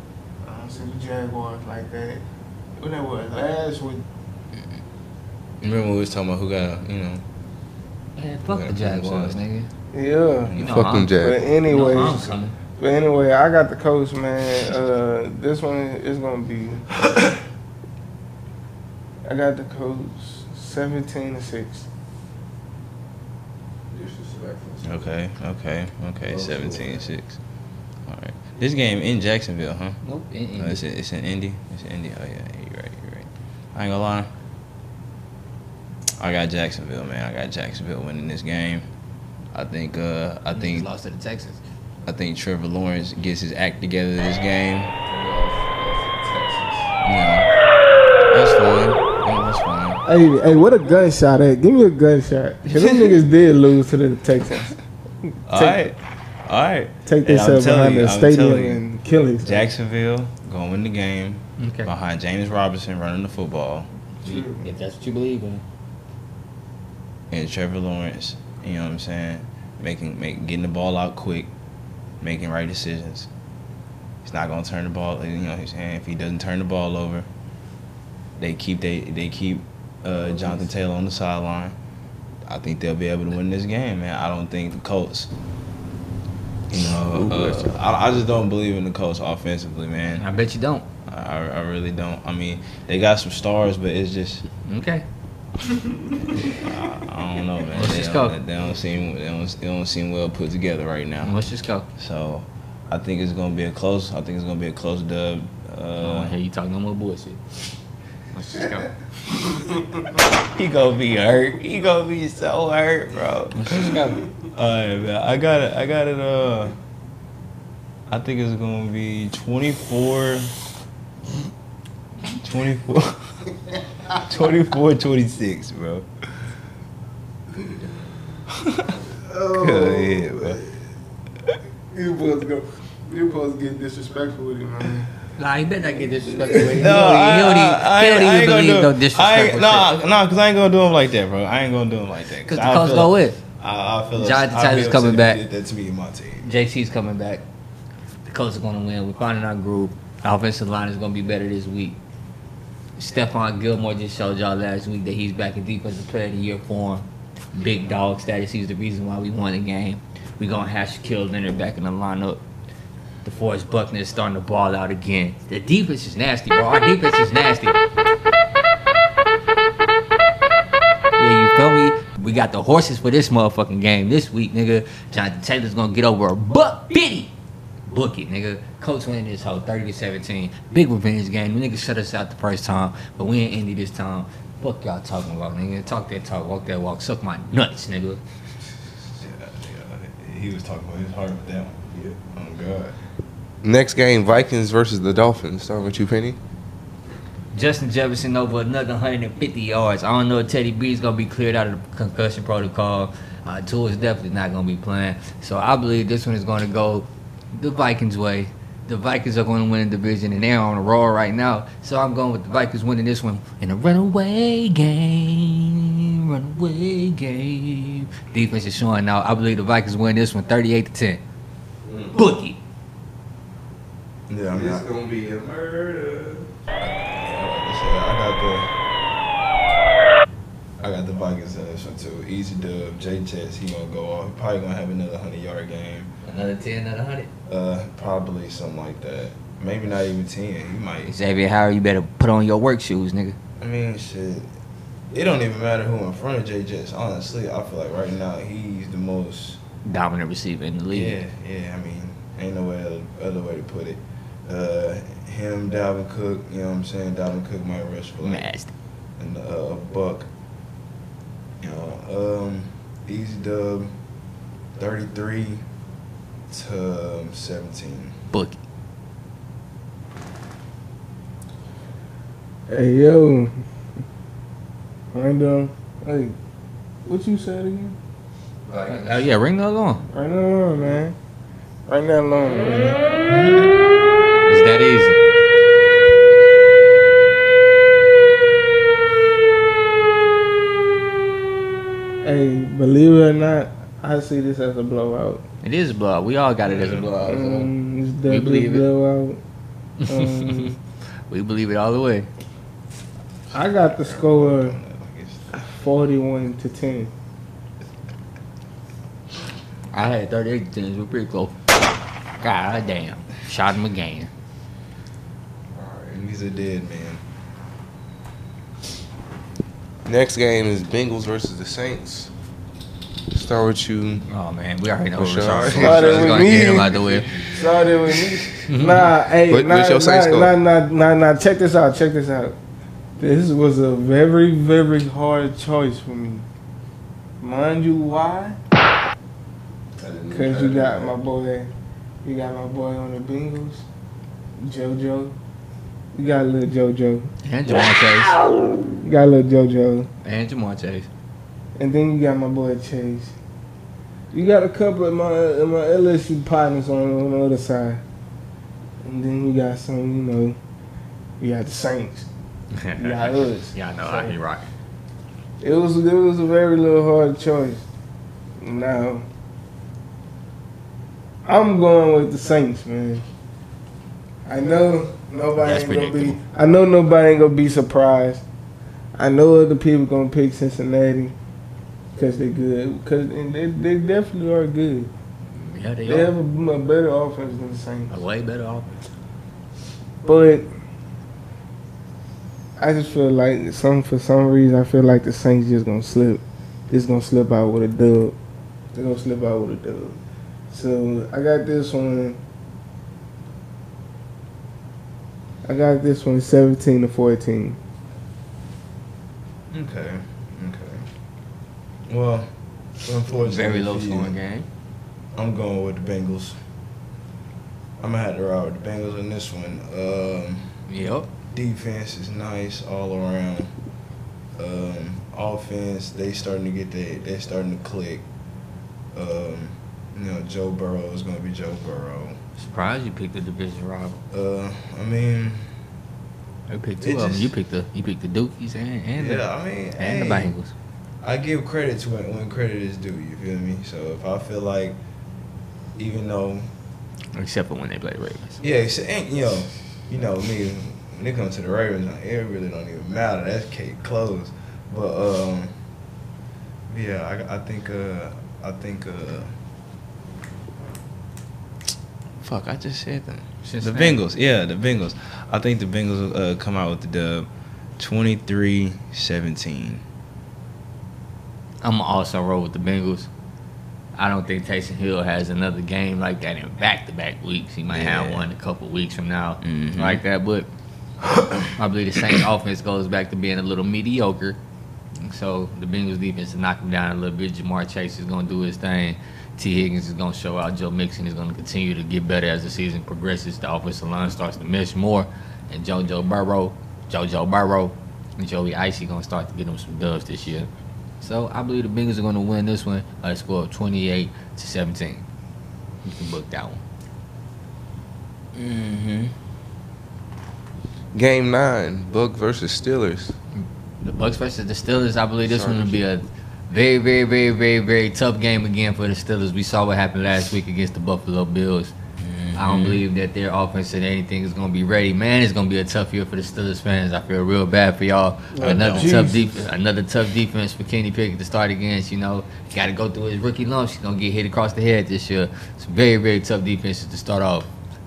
I don't see the Jaguars like that. When that was last week, remember we was talking about who got, you know, Man, fuck the Jaguars, nigga. Yeah. You know Fuck I'm- But Jags. You know anyway, I'm but anyway, I got the coach, man. Uh, this one is gonna be. I got the coach, seventeen to six. okay, okay, okay, 17-6. All right. This game in Jacksonville, huh? Nope. in- in- No, it's, in, it's in Indy. It's in Indy. Oh yeah, you're right. You're right. I ain't gonna lie. I got Jacksonville, man. I got Jacksonville winning this game. I think. Uh, I Niggas think. lost to the Texans. I think Trevor Lawrence gets his act together this game. Yeah, that's fine. Yeah, that's fine. Hey, hey, what a gunshot at? Give me a gunshot. (laughs) Cause them niggas did lose to the Texans. All right. All right. Take this I'm behind you, the I'm stadium telling you, and kill it. Jacksonville gonna win the game Okay. behind James Robinson running the football If that's what you believe in. and Trevor Lawrence. You know what I'm saying? Making, make, getting the ball out quick, making right decisions. He's not gonna turn the ball. You know what I'm saying? If he doesn't turn the ball over, they keep they they keep uh, Jonathan Taylor on the sideline. I think they'll be able to win this game, man. I don't think the Colts. You know, uh, I, I just don't believe in the Colts offensively, man. I bet you don't. I, I really don't. I mean, they got some stars, but it's just Okay. I, don't know, man. Let's They just don't, they don't seem they don't, they don't seem well put together right now. Let's just go. So, I think it's gonna be a close. I think it's gonna be a close dub. I don't want Uh, to hear you talk no more bullshit. Let's just go. he gonna be hurt. He gonna be so hurt, bro. Let's just go. Alright, man. I got it. I got it. Uh, I think it's gonna be 24, 24, 24, 26, bro. Oh, go ahead, bro. You supposed to go. You supposed to get disrespectful with him, man. Nah, you better not get disrespectful with him. No, I, he don't even, I, he don't I, I even ain't gonna believe do. no I disrespectful ain't, nah, nah, cause I ain't gonna do him like that, bro. I ain't gonna do him like that. Because the I Colts feel- go with. I, I feel. Jonathan I Taylor's feel coming back. That's you to me in my team. JC's coming back. The Colts are going to win. We're finding our groove. Our offensive line is going to be better this week. Stephon Gilmore just showed y'all last week that he's back in defensive player of the year form. Big dog status. He's the reason why we won the game. Going to have Shaquille Leonard back in the lineup. DeForest Buckner is starting to ball out again. The defense is nasty, bro. Our defense is nasty. Yeah, you feel me? We got the horses for this motherfucking game this week, nigga. Jonathan Taylor's gonna get over a buck bitty. Book it, nigga. Coach winning this whole 30 to 17. Big revenge game. The nigga shut us out the first time, but we ain't Indy this time. Fuck y'all talking about, nigga. Talk that talk, walk that walk, suck my nuts, nigga. Yeah, he was talking about his heart with that one. Yeah. Oh God. Next game, Vikings versus the Dolphins. Starting with you, Pennie. Justin Jefferson over another 150 yards. I don't know if Teddy B is gonna be cleared out of the concussion protocol. Uh, Tua is definitely not gonna be playing. So I believe this one is gonna go the Vikings' way. The Vikings are going to win the division, and they're on a roll right now. So I'm going with the Vikings winning this one in a runaway game. Runaway game. Defense is showing now. I believe the Vikings win this one 38 to 10. Mm. Bookie. Yeah, I'm not. gonna be a murder. I got the I got the Vikings in this one too. Easy dub. J Chess, he gonna go off. He probably gonna have another hundred yard game. Another 10, another 100. Uh, probably something like that. Maybe not even ten. He might. Xavier Howard, you better put on your work shoes, nigga. I mean, shit. It don't even matter who in front of J Jets. Honestly, I feel like right now he's the most. Dominant receiver in the league. Yeah, yeah. I mean, ain't no way other, other way to put it. Uh, him, Dalvin Cook. You know what I'm saying? Dalvin Cook might rush for like Nasty. and uh, a buck. You know, um, easy dub, thirty-three to um, seventeen. Bookie. Hey yo, Random. Hey, what you said again? Oh yeah, ring the alarm. Ring now, alone, man. Ring now, alone, man. It's that easy. Hey, believe it or not, I see this as a blowout. It is a blowout. We all got it as a blowout. Um, it's we definitely a believe it. blowout. (laughs) Um, we believe it all the way. I got the score forty-one to ten. I had 38 teams. We're pretty close. God damn. Shot him again. And he's a dead man. Next game is Bengals versus the Saints. Start with you. Oh man, we already know For what sure. we're Started Just with gonna get him me. out the way. Started with me. Mm-hmm. Nah, hey, What- nah, what's your Saints nah, nah, nah, nah, nah, Check this out. Check this out. This was a very, very hard choice for me. Mind you, why? Cause you got my boy, you got my boy on the Bengals, JoJo. You got a little JoJo. And Ja'Marr Chase. You got a little JoJo. And Ja'Marr Chase. And then you got my boy Chase. You got a couple of my my LSU partners on, on the other side. And then you got some, you know, you got the Saints. (laughs) You got us. Yeah, I know. I hear right. It was it was a very little hard choice. Now I'm going with the Saints, man. I know nobody That's ain't gonna be. I know nobody ain't gonna be surprised. I know other people gonna pick Cincinnati because they're good. Because they they definitely are good. Yeah, they They have a, a better offense than the Saints. A way better offense. But I just feel like some for some reason I feel like the Saints just gonna slip. Just gonna slip out with a dub. They're gonna slip out with a dub. So I got this one. I got this one 17 to 14. Okay. Well, unfortunately, Very low scoring game. I'm going with the Bengals. I'm gonna have to ride with the Bengals in this one. Um, Yep. defense is nice all around. Um, offense, they starting to get they they starting to click. Um, you know, Joe Burrow is gonna be Joe Burrow. Surprised you picked the division rival. Uh, I mean, You picked two of them. just- You picked the you picked the Dukies and and the, yeah, I mean, and the hey, Bengals. I give credit to when, when credit is due. You feel me? So if I feel like, even though Except for when they play the Ravens. Yeah, it's, and, you know, you know me. When it comes to the Ravens, like, it really don't even matter. That's cake closed. But um, yeah, I, I think uh, I think uh, fuck, I just said that. The Cincinnati. Bengals, yeah, the Bengals. I think the Bengals uh, come out with the dub, 23-17. I'm also roll with the Bengals. I don't think Taysom Hill has another game like that in back to back weeks. He might have one a couple weeks from now, Mhm. like that. But (coughs) I believe the Saints (coughs) offense goes back to being a little mediocre. So the Bengals defense to knock him down a little bit. Ja'Marr Chase is going to do his thing. Tee Higgins is going to show out. Joe Mixon is going to continue to get better as the season progresses. The offensive line starts to mesh more. And JoJo Burrow, JoJo Burrow, and Joey Icy going to start to get them some dubs this year. So I believe the Bengals are going to win this one by a score of 28 to 17. You can book that one. Mm-hmm. Game nine, Buck versus Steelers. The Bucks versus the Steelers. I believe this one will be a very, very, very, very, very tough game again for the Steelers. We saw what happened last week against the Buffalo Bills. I don't mm-hmm. believe that their offense and anything is going to be ready. Man, it's going to be a tough year for the Steelers fans. I feel real bad for y'all. Oh, another Jeez. tough defense. Another tough defense for Kenny Pickett to start against. You know, got to go through his rookie lumps. He's going to get hit across the head this year. Some very, very tough defenses to start off.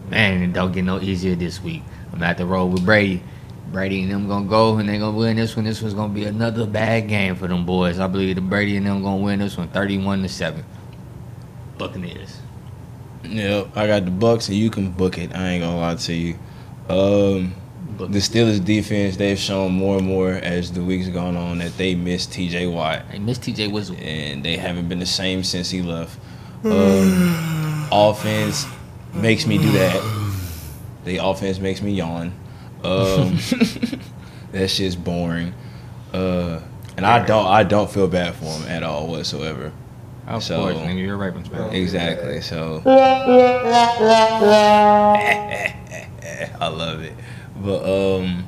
Man, it don't get no easier this week. I'm at the road with Brady. Brady and them gonna go and they gonna win this one. This one's gonna be another bad game for them boys. I believe the Brady and them gonna win this one 31 to 7. Buccaneers. Yep, I got the Bucks, and you can book it. I ain't gonna lie to you. Um, Book the Steelers defense, they've shown more and more as the weeks gone on that they miss T.J. Watt, They Miss TJ Whistle. and they haven't been the same since he left. (sighs) Um, offense makes me do that. The offense makes me yawn. Um, (laughs) that shit's boring. Uh, and I don't, I don't feel bad for him at all whatsoever. Of So- course, nigga, you're a Ravens fan. Exactly. So (laughs) I love it. But um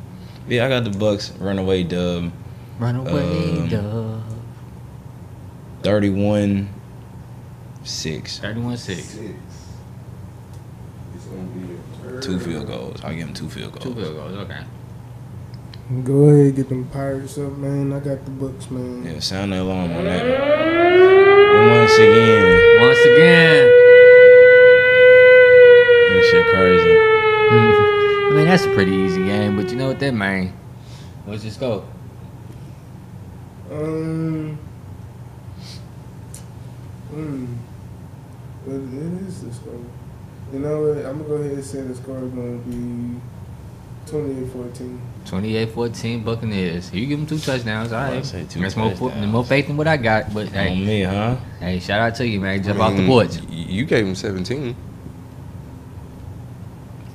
yeah, I got the Bucks runaway dub Runaway Um, dub. 31 6. 31 6. It's gonna be a Two field goals. I'll give him two field goals. Two field goals, okay. Go ahead, get them pirates up, man. I got the books, man. Yeah, sound the alarm on that. But once again, Once again. that shit crazy. (laughs) I mean, that's a pretty easy game, but you know what that man? What's your score? Um. Hmm. But it is the score. You know what? I'm gonna go ahead and say the score is gonna be 28-14. 28-14 Buccaneers. You give them two touchdowns, all I right. say two That's more, fo- touchdowns. more faith than what I got, but On hey, me, huh? hey, shout out to you, man. Jump I off the mean, porch. You gave him 17.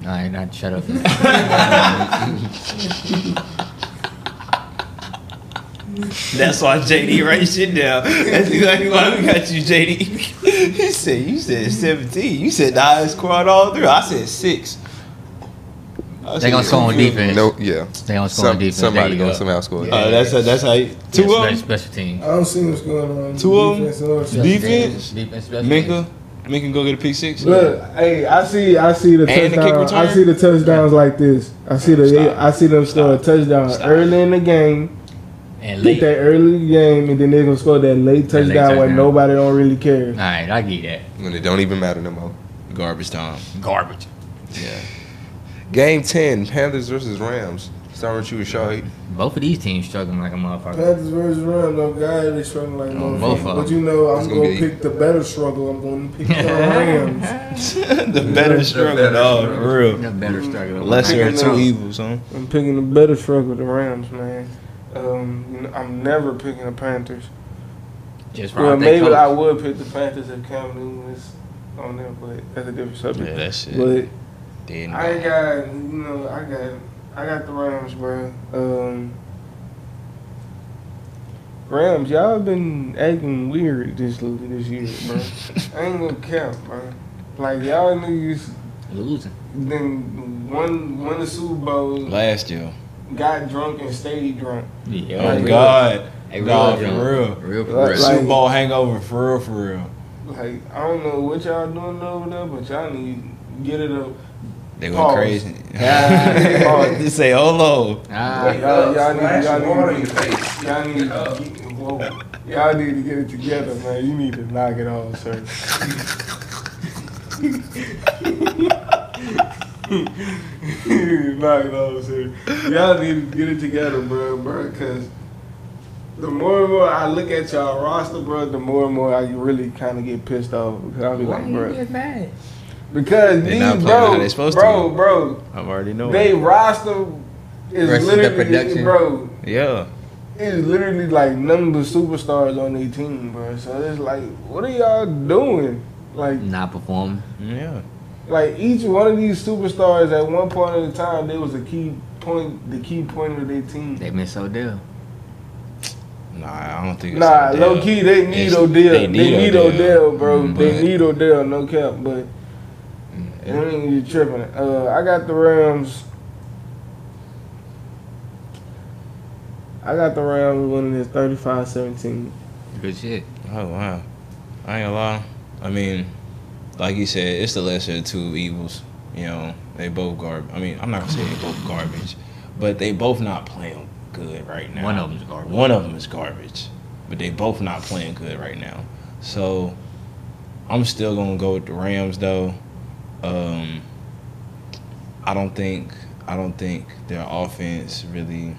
All right, not shut up. (laughs) That's why JD write shit down. That's exactly why we got you, JD. (laughs) he said you said 17. You said the highest squad all through. I said six. I They said gonna score on defense. No, yeah. They gonna score on defense. somebody gonna go. somehow score. goals. Uh, that's that's how you, two Yeah, of them. special teams. I don't see what's going on. Two of 'em? Defense or special Defense? Defense, Minkah, Minkah go get a pick six. Look, hey, I see, I see the And the kick. I see the touchdowns like this. I see the, Stop. I see them score a touchdown Stop. early in the game, And get late. that early game, and then they're gonna score that late That late touchdown where nobody don't really care. All right, I get that. When it don't even matter no more. Garbage time. Garbage. Yeah. Game 10, Panthers versus Rams. Starting with you, Shahi. Both of these teams struggling like a motherfucker. Panthers versus Rams, no guy they struggling like Oh, no both of But you know, I'm gonna gonna pick the better struggle. I'm gonna pick the (laughs) Rams. (laughs) the better struggle, dog. For real. The better struggle. Lesser of Picking two evils, huh? I'm picking the better struggle, the Rams, man. Um, I'm never picking the Panthers. Just Well, right. They maybe I would pick the Panthers if Cam Newton was on there, but that's a different subject. Yeah, that shit. But Dead I gone. got, you know, I got, I got the Rams, bro. Um, Rams, y'all been acting weird this this year, bro. I ain't gonna cap, bro. Like y'all niggas, losing. then won won the Super Bowl, Last year. got drunk and stayed drunk. Yeah. Oh Like, God. Hey, God, real, for real. Real for Like- real. like- Super Bowl hangover, for real, for real. Like I don't know what y'all doing over there, but y'all need to get it up. (laughs) They Pause. went crazy. Pause. Just say, hold on. Ah, Like, y'all, y'all need, y'all water need, in your face. y'all need, to get- y'all need to get it together, man. You need to (laughs) knock it off, sir. knock it off, sir. Y'all need to get it together, bro, bro, because the more and more I look at y'all roster, bro, the more and more I really kind of get pissed off. Because I'll be like, bro, Get mad? Because They these, not bro, how they supposed bro, to. bro, I'm already know. they roster is Versus the literally, production. bro. yeah. it's literally like none of the superstars on their team, bro. So it's like, what are y'all doing? Like, Not performing. Yeah. like each one of these superstars at one point in the time, they was a key point, the key point of their team. They miss Odell. Nah, I don't think. It's Nah, Odell. low key, they need It's- Odell. They need, Odell, bro. Mm, they need Odell, no cap. But I mean, you tripping. Uh, I got the Rams. I got the Rams winning this 35-17. Good shit. Oh wow, I ain't gonna lie. I mean, like you said, it's the lesser of two evils. You know, they both garbage. I mean, I'm not gonna say they both garbage, but they both not playing good right now. One of them's garbage. One of them is garbage, but they both not playing good right now. So, I'm still gonna go with the Rams though. Um, I don't think I don't think their offense really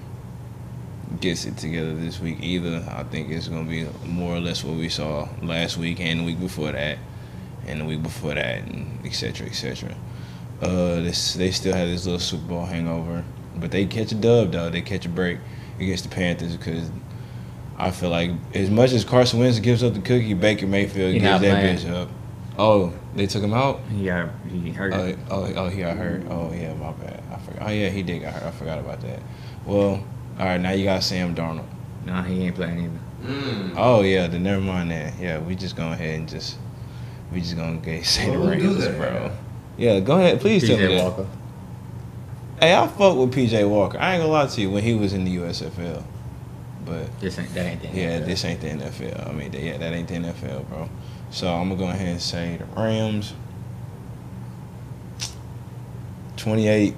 gets it together this week either. I think it's going to be more or less what we saw last week and the week before that, and the week before that, and et cetera, et cetera. Uh, this, they still have this little Super Bowl hangover, but they catch a dub though. They catch a break against the Panthers because I feel like as much as Carson Wentz gives up the cookie, Baker Mayfield gives that bitch up. Oh, they took him out. Yeah, he hurt. Oh, oh, oh, he got hurt. Oh, yeah, my bad. I forgot. Oh, yeah, he did get hurt. I forgot about that. Well, all right, now you got Sam Darnold. no, he ain't playing either. Mm. Oh yeah, then never mind that. Yeah, we just go ahead and just we just gonna get, say the Well, who do Rams, that? bro. Yeah, go ahead. Please tell me PJ that. Walker. Hey, I fuck with PJ Walker. I ain't gonna lie to you when he was in the USFL, but This ain't that ain't that. yeah, this ain't the NFL. I mean, yeah, that ain't the NFL, bro. So I'm gonna go ahead and say the Rams. 28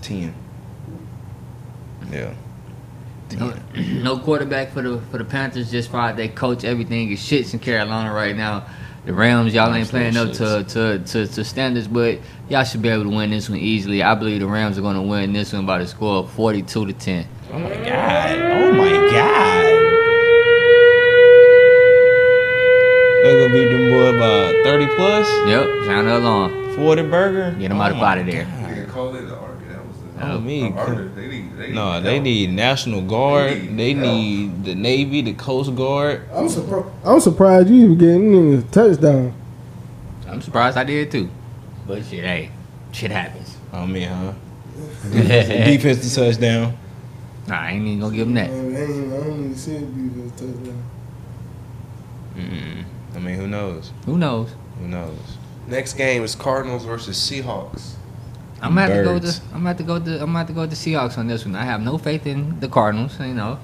10. Yeah. No, (clears throat) no quarterback for the for the Panthers. Just fired they coach. Everything is shits in Carolina right now. The Rams, y'all ain't playing up to, to, to, to standards, but y'all should be able to win this one easily. I believe the Rams are going to win this one by the score of 42 to 10. Oh my god. Oh my god. They're gonna beat them boy by 30 plus. Yep, sound the alarm. 40 burger. Get 'em out Oh of my out of there. God. They call it the arc. That was the. Oh, me. the. They need. They need No, they help. need National Guard. They need They need the Navy, the Coast Guard. I'm surprised. I'm surprised you even getting a touchdown. I'm surprised I did too. But shit, hey, shit happens. Oh me, huh? (laughs) nah, Defensive touchdown. Nah, I ain't even gonna give them I that. ain't, I don't even see it be a touchdown. Mm-mm. I mean, who knows? Who knows? Who knows? Next game is Cardinals versus Seahawks. I'm gonna have to go with Birds. the I'm gonna have to go with the I'm gonna have to go with the Seahawks on this one. I have no faith in the Cardinals. You know,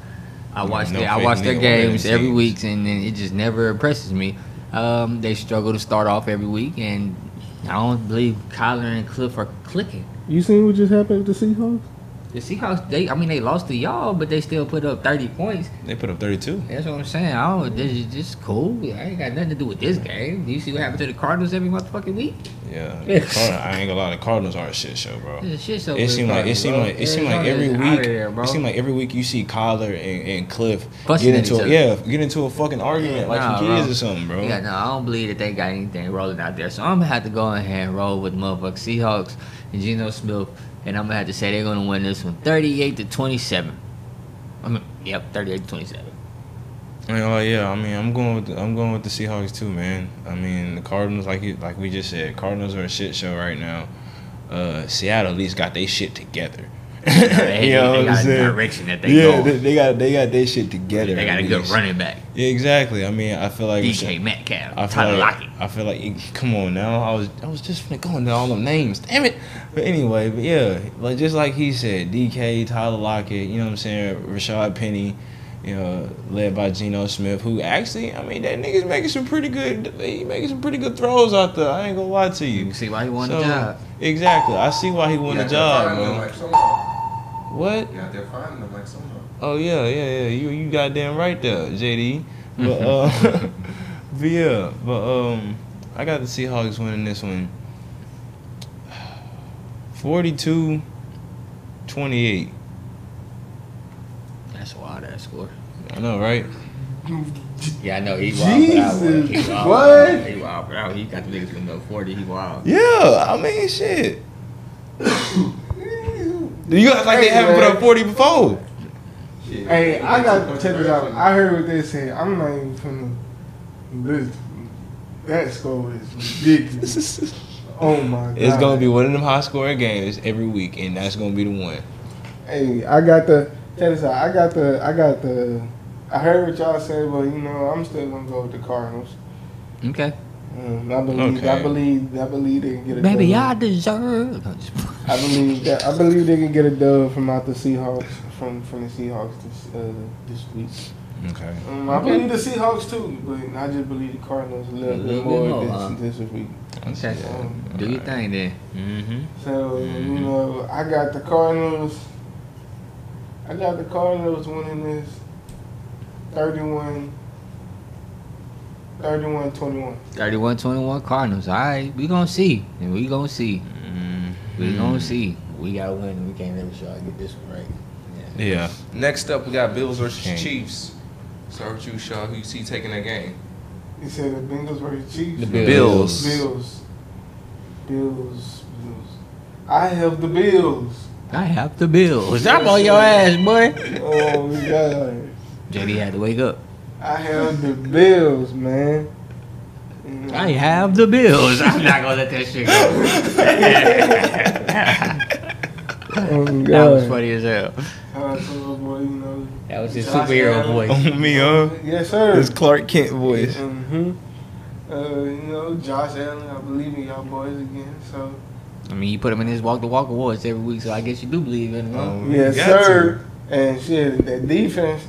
I You watch no their I watch their either one of games every week, and then it just never impresses me. Um, they struggle to start off every week, and I don't believe Kyler and Cliff are clicking. You seen what just happened with the Seahawks? The Seahawks, they I mean they lost to y'all, but they still put up 30 points. They put up 32. That's what I'm saying. I don't. This is just cool. I ain't got nothing to do with this game. Do you see what happened to the Cardinals every motherfucking week? Yeah. (laughs) Yeah. The Card- I ain't gonna lie, the Cardinals are a shit show, bro. It's a shit show. It seemed like it seemed like it seemed like every week. there. It seemed like every week you see Kyler and, and Cliff Fussing get into a, yeah get into a fucking argument like Nah, some kids bro. or something, bro. Yeah, no, I don't believe that they got anything rolling out there. So I'm gonna have to go ahead and roll with the motherfucking Seahawks and Geno Smith, and I'm gonna have to say they're gonna win this one, 38 to 27. I mean, yep, 38 to 27. I mean, oh yeah, I mean, I'm going with the, I'm going with the Seahawks too, man. I mean, the Cardinals, like you, like we just said, Cardinals are a shit show right now. Uh, Seattle at least got their shit together. They, you know they I'm got a saying? direction that they yeah, go. they, they got they got their shit together. They got a at good running back, Yeah, exactly. I mean, I feel like DK Metcalf, I feel Tyler like, Lockett. I feel like come on now. I was I was just going go into all them names. Damn it. But anyway, but yeah, like just like he said, DK, Tyler Lockett, you know what I'm saying, Rashaad Penny, you know, led by Geno Smith, who actually, I mean, that nigga's making some pretty good he making some pretty good throws out there. I ain't gonna lie to You you. see why he won So, the job. Exactly. I see why he won You the out there job, finding What? You out there finding them like somehow. Oh yeah, yeah, yeah. You you goddamn right there, JD. But (laughs) uh, (laughs) but yeah, but um, I got the Seahawks winning this one. 42 28. That's a wild ass score. I know, right? Yeah, I know. He wild. but I He Jesus, wild. what? He wild. But I- he got the niggas with no 40. He wild. Yeah, I mean shit. You act like they Hey, haven't put up 40 before. Hey, I got check this out. I heard what they said. I'm not even finna. This, that score is ridiculous. (laughs) oh my god. It's gonna be one of them high scoring games every week, and that's gonna be the one. Hey, I got the. Check this out. I got the. I got the. I heard what y'all said, but you know, I'm still gonna go with the Cardinals. Okay. Um, I believe. I believe. I believe they can get a Baby, dub. y'all deserve. I believe that. I believe they can get a dub from out the Seahawks. From from the Seahawks this uh, this week. Okay. Um, I believe the Seahawks too, but I just believe the Cardinals a little, A bit little more, bit more, huh? this, this week. Okay. Do your thing then. Mm-hmm. So you know, I got the Cardinals. I got the Cardinals winning this 31 31 21. 31-21 Cardinals. All right, we gonna see. And we gonna see. We Mm-hmm. gonna see. We gotta win. We can't never sure I get this one right. Yeah. Yeah. Next up, we got Bills versus King. Chiefs. Start with you, Shaw. Who you see taking that game? You said the Bengals versus Chiefs. The Bills. Bills. Bills. Bills. I have the Bills. I have the Bills. I'm on your ass, boy. Oh my god. JD had to wake up. I have the Bills, man. I have the Bills. I'm not gonna let that shit go. (laughs) Oh my that was god. funny as hell. So, boy, you know, That was his superhero Allen. voice. On (laughs) me, huh? Yes, sir. This Clark Kent voice. hmm Uh, you know, Josh Allen, I believe in y'all boys again. So I mean, you put him in his walk to walk awards every week, so I guess you do believe in him. huh? Um, yes, got sir. And shit, that defense,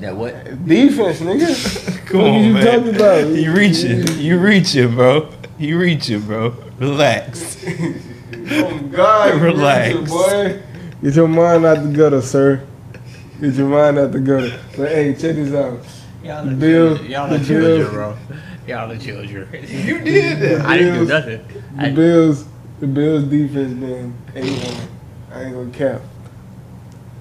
That what? defense, nigga. (laughs) Come What on, you man. talking about? You reaching. You reaching, bro. You reaching, bro. Relax. oh God, you Relax. reaching, boy. Get your mind out the gutter, sir. Get your mind out the gutter. But hey, check this out. Y'all the Bills- Y'all the the children, bro. Y'all the children. (laughs) You did that. I didn't do nothing. The I- Bills, the Bills defense been A1. I ain't gonna cap.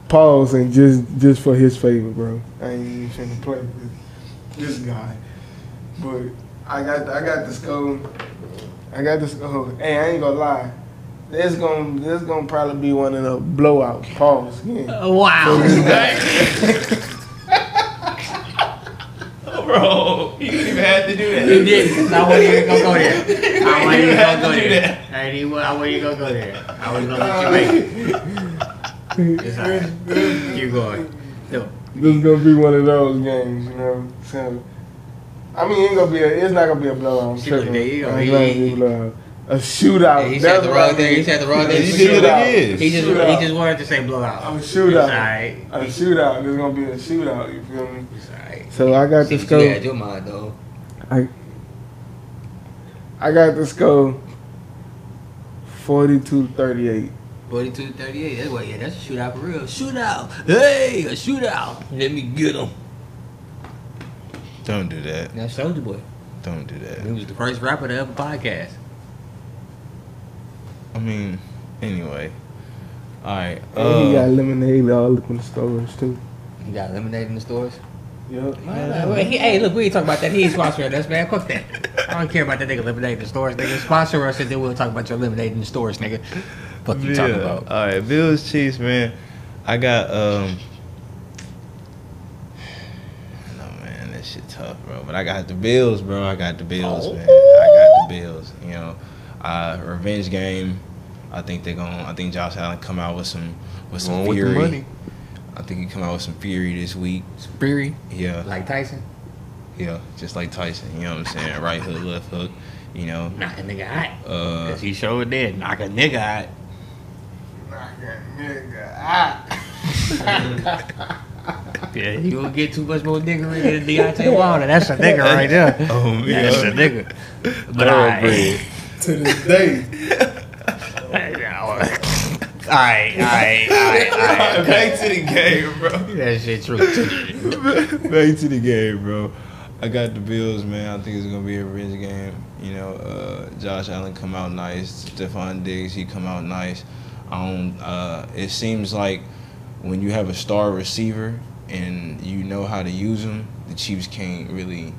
Pause and just just for his favor, bro. I ain't even finna play with this guy. But I got I got the score. I got the score. Hey, I ain't gonna lie. This gonna this gonna probably be one of the blowout pause. Yeah. Uh, wow. (laughs) (laughs) Bro, you didn't even have to do that. You did. I wasn't even gonna go there. (laughs) I wasn't even gonna go to there. I didn't even- I wasn't even gonna go there. I was gonna let you make it. It's alright. Keep going. No. This is gonna be one of those games, you know. So, I mean, it ain't gonna be. A, it's not gonna be a blowout. I'm tripping. there you go. It's not gonna be a he- blowout. A shootout. He said the wrong thing. He said the wrong thing. He did it He just he just wanted to say blowout. A It's shootout. alright. A shootout. There's gonna be a shootout. You feel me? It's alright. So I got See the what you had your mind though. I got the score. 42-38. 42 to 38. That's what, yeah, that's a shootout for real. Shootout. Hey, a shootout. Let me get him. Don't do that. That's Soldier Boy. Don't do that. He was the first rapper to ever podcast. I mean, anyway. All right. And he got Uh, lemonade all up in the stores too. He got lemonade in the stores. Yep. Well, he- hey, look, we ain't talking about that. He ain't sponsoring us, man. Fuck that. I don't care about that nigga lemonade in the stores. Nigga, sponsor us and then we'll talk about your lemonade in the stores, nigga. Fuck you talking about. All right, Bills Chiefs, man. I got um. No man, that shit tough, bro. But I got the Bills, bro. I got the Bills, Oh. man. I got the Bills. You know, uh, revenge game. I think they're gonna. I think Josh Allen come out with some with some Going with fury. money. I think he come out with some fury this week. Fury, Yeah, like Tyson. yeah, just like Tyson. You know what I'm saying? Right hook, left hook. You know. Knock a nigga out. Uh, Cause he showed did. Knock a nigga out. Yeah, you gonna get too much more nigga than Deontay Wilder. That's a nigga right there. (laughs) oh yeah. That's a nigga. But I, To this day. (laughs) Alright, alright, alright, alright. (laughs) Back to the game, bro. That shit true. Back to the game, bro. I got the Bills, man. I think it's gonna be a revenge game. You know, uh, Josh Allen come out nice. Stefon Diggs, he come out nice. Don't. Uh, it seems like when you have a star receiver and you know how to use them, the Chiefs can't really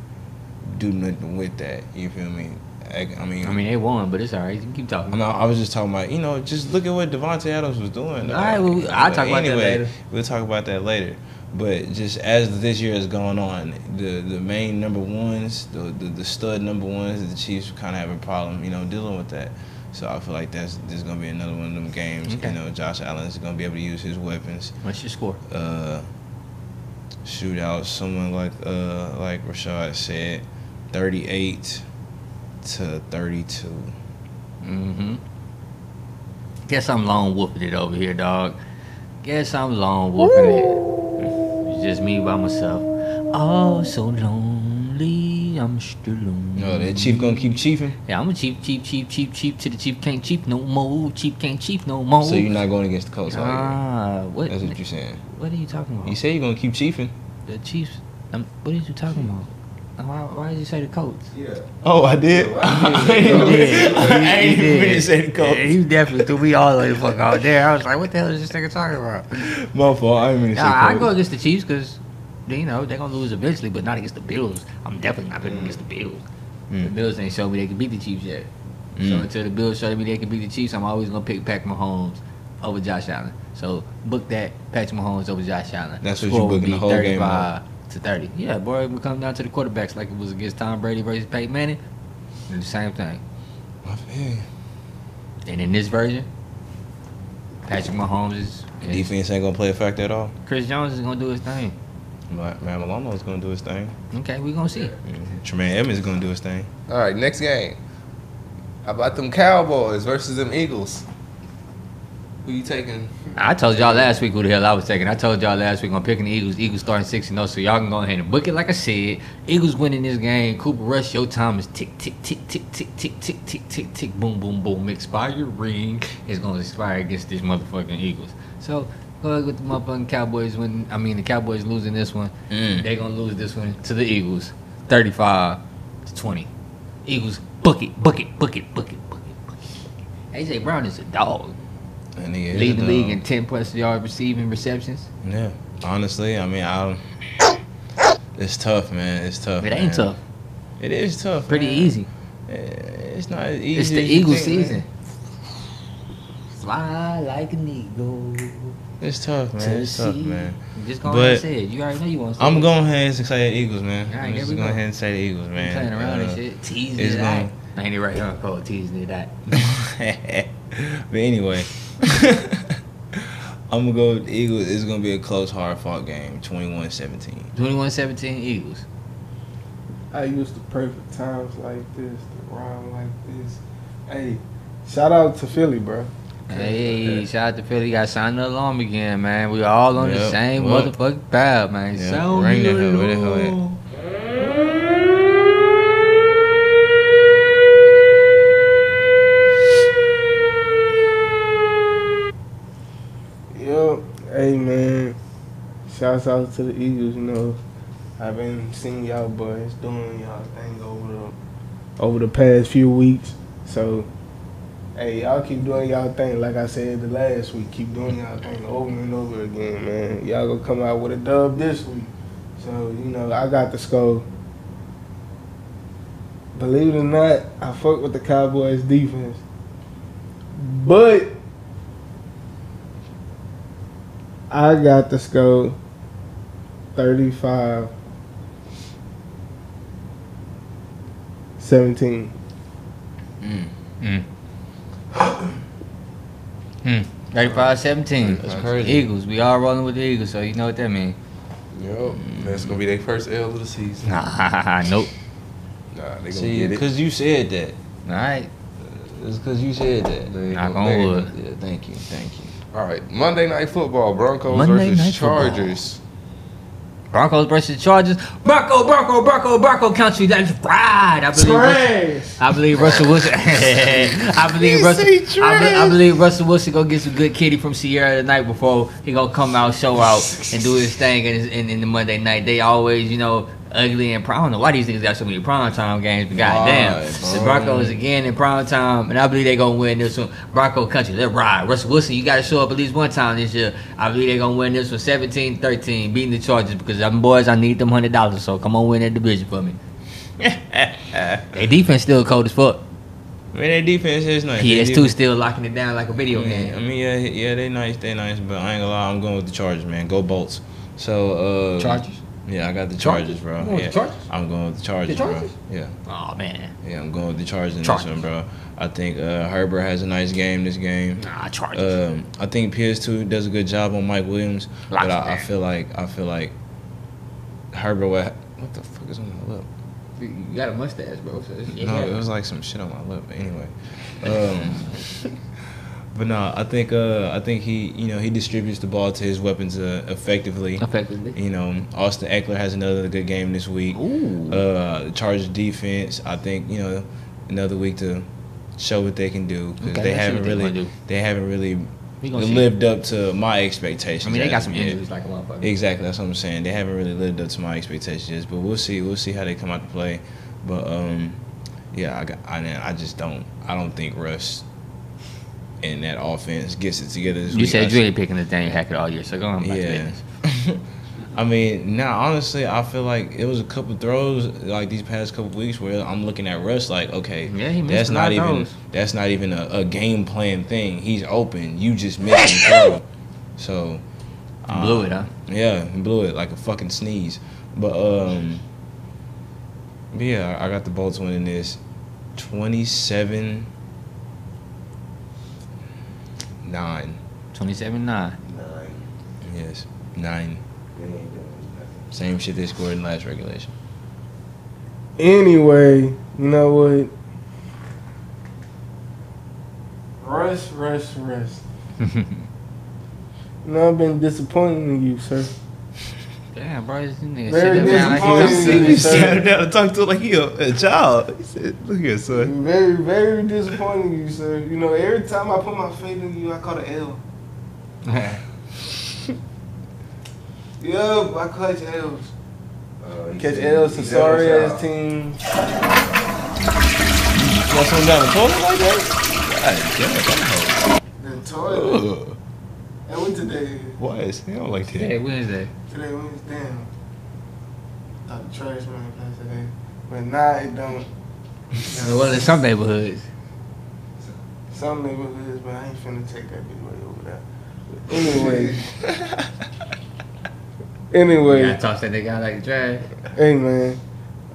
do nothing with that. You feel me? I, I mean, I mean, they won, but it's all right. You keep talking. I, mean, I was just talking about, you know, just look at what Davante Adams was doing. All right, well, I'll but talk about that later. We'll talk about that later. But just as this year has gone on, the the main number ones, the the, the stud number ones, the Chiefs kind of have a problem, you know, dealing with that. So I feel like that's this is gonna be another one of them games. Okay. You know, Josh Allen is gonna be able to use his weapons. What's your score? Uh, shoot out someone like uh like Rashard said, thirty eight to thirty two. Mm-hmm. Guess I'm lone wolfing it over here, dog. Guess I'm lone wolfing it. It's just me by myself. Oh, so lonely. I'm still lonely. No, that Chief gonna keep chiefing. Yeah, I'm a cheap, cheap, cheap, cheap, cheap. To the cheap can't cheap no more. Cheap can't cheap no more. So you're not going against the Colts all year. Ah, what? That's what you're saying. What are you talking about? You say you're gonna keep chiefing. the Chiefs. Um, what are you talking about? Why, why did you say the Colts? Yeah. Oh, I did. (laughs) (laughs) He did. (laughs) I ain't even did. really say the Colts. Yeah, he definitely threw me all the fuck out there. I was like, what the hell is this nigga talking about? My fault. I didn't mean to say Nah, I go against the Chiefs because, you know, they're going to lose eventually, but not against the Bills. I'm definitely not picking against the Bills. The Mm. Bills ain't showed me they can beat the Chiefs yet. So Mm. until the Bills show me they can beat the Chiefs, I'm always going to pick Patrick Mahomes over Josh Allen. So book that Patrick Mahomes over Josh Allen. That's what Score you booking the whole game 35 to 30. Yeah, boy, it would come down to the quarterbacks like it was against Tom Brady versus Peyton Manning. The same thing. Yeah. And in this version, Patrick Mahomes is. is- Defense ain't gonna play a factor at all. Chris Jones is gonna do his thing. Matt Milano is gonna do his thing. Okay, we gonna see. Mhm. Tremaine Edmunds is gonna do his thing. All right, next game. How about them Cowboys versus them Eagles? Who you taking? I told y'all last week who the hell I was taking. I told y'all last week I'm picking the Eagles. Eagles starting six and zero, so y'all can go ahead and book it. Like I said, Eagles winning this game. Cooper Rush, your time is tick tick tick tick tick tick tick tick tick tick boom boom boom. Expiring is gonna expire against this motherfucking Eagles. So go with the motherfucking Cowboys. When I mean the Cowboys losing this one, Mm. they gonna lose this one to the Eagles, thirty-five to twenty. Eagles book it, book it, book it, book it, book it, book it. AJ Brown is a dog. That nigga is Lead the league in 10 plus yard receiving receptions. Yeah. Honestly, I mean, I. It's tough, man. It's tough. It ain't tough. It is tough. Pretty man. easy. Eh, It's not as easy. It's the as you Eagles think, man. season. Fly like an eagle. It's tough, man. to It's tough, man. Just go But ahead and say it. You already know you want to say I'm it. going ahead and say the Eagles, man. All right, I'm just going go. ahead and say the Eagles, You man. playing around and Uh, shit. Teasing it's it gonna- out. Ain't it right here? Called teasing it out. (laughs) but anyway, (laughs) I'm gonna go with the Eagles. It's gonna be a close, hard fought game, 21-17. 21-17 Eagles. I used to pray for times like this, to rhyme like this. Hey, shout out to Philly, bro. Hey, shout out to Philly. Got signed the alarm again, man. We all on the same Well, motherfucking path, man. yeah, Sound ring the the hell, where the hell at? Yep. Hey man. Shouts out to the Eagles, you know. I've been seeing y'all boys doing y'all thing over the over the past few weeks. So hey, y'all keep doing y'all thing like I said the last week. Keep doing y'all thing over and over again, man. Y'all gonna come out with a dub this week. So, you know, I got the skull. Believe it or not, I fuck with the Cowboys defense. But I got the skull 35 17. Mm. Hmm. 35-17. That's crazy. Eagles. We all rolling with the Eagles, so you know what that means. Yep. That's gonna be their first L of the season. Nah, (laughs) nope. Nah, they gonna See, get it. because you said that. All right. It's because you said that. They Knock gonna- on wood. Yeah, thank you, thank you. All right, Monday Night Football, Broncos Monday versus Night Football. Chargers. Broncos versus Chargers. Bronco, Bronco, Bronco, Bronco country. That's right. I believe. Russell, I believe Russell Wilson. (laughs) I believe Russell. I, be- I believe Russell Wilson gonna get some good kitty from Ciara the night before he gonna come out, show out, and do his thing in, in, in the Monday night. They always, you know, ugly and prime. I don't know why these niggas got so many prime time games, but goddamn, Right, the bro. Broncos again in prime time, and I believe they're gonna win this one. Bronco country, let's ride. Russell Wilson, you gotta show up at least one time this year. I believe they're gonna win this one 17-13, beating the Chargers because them boys, I need them hundred dollars. So come on, win that division for me. (laughs) Their defense still cold as fuck. Man, their defense is nice. Their PS2 still locking it down like a video Yeah, I game. mean, yeah, yeah, they nice, they nice, but I ain't gonna lie, I'm going with the Chargers, man. Go Bolts. So, uh, Chargers. Yeah, I got the Chargers, bro. You going with yeah, the Chargers? I'm going with the Chargers, Chargers? bro. Yeah, Oh man. yeah, I'm going with the Chargers in Chargers. this one, bro. I think uh, Herbert has a nice game this game. Nah, Chargers. Um, I think PS2 does a good job on Mike Williams, Locks but I, I feel like I feel like Herbert. What, what the fuck is on my lip? you got a mustache, bro. So it's, No, it was like some shit on my lip. But anyway, um, (laughs) but no, I think uh, I think he you know he distributes the ball to his weapons uh, effectively. effectively. You know, Austin Ekeler has another good game this week. Ooh. Uh, the Chargers defense, I think you know another week to show what they can do because Okay, they haven't really they haven't really We gonna see. lived up to my expectations. I mean, they got some of yet. injuries like a motherfucker. Exactly, that's what I'm saying. They haven't really lived up to my expectations, but we'll see. We'll see how they come out to play. But um, yeah, I got. I, I just don't. I don't think Russ and that offense gets it together. This You week. said I you really picking Nathaniel Hackett all year, so go on Yeah. (laughs) I mean, now honestly, I feel like it was a couple throws like these past couple weeks where I'm looking at Russ like, okay, Yeah, he missed that's not even that's not even a, a game plan thing. He's open. You just missed the (laughs) throw. So um, Blew it, huh? Yeah, blew it like a fucking sneeze. But um, but yeah, I got the Bolts winning this, twenty seven nine. 27 9. Yes, nine. Same shit they scored in last regulation. Anyway, you know what? Rush, rush, rush. You know I've been disappointed in you, sir. Damn, bro, this nigga Very sitting down like disappointing. he's See, He sir. sat down and talked to her like he a, a child. He said, "Look here, son." Very, very disappointed in you, sir. You know, every time I put my faith in you, I caught an L. (laughs) Yup, I catch L's. Catch L's to sorry ass teams. You want something down the toilet like that? God The toilet. damn. Ugh. And what today is? Why is he don't like Hey, that? Wednesday. Today Wednesday. Damn. Thought the trash man passed today. But nah, it don't. (laughs) Well, in some neighborhoods. Some neighborhoods, but I ain't finna take that big way over there. But anyway. (laughs) You anyway. gotta toss that nigga out like a trash. Hey man,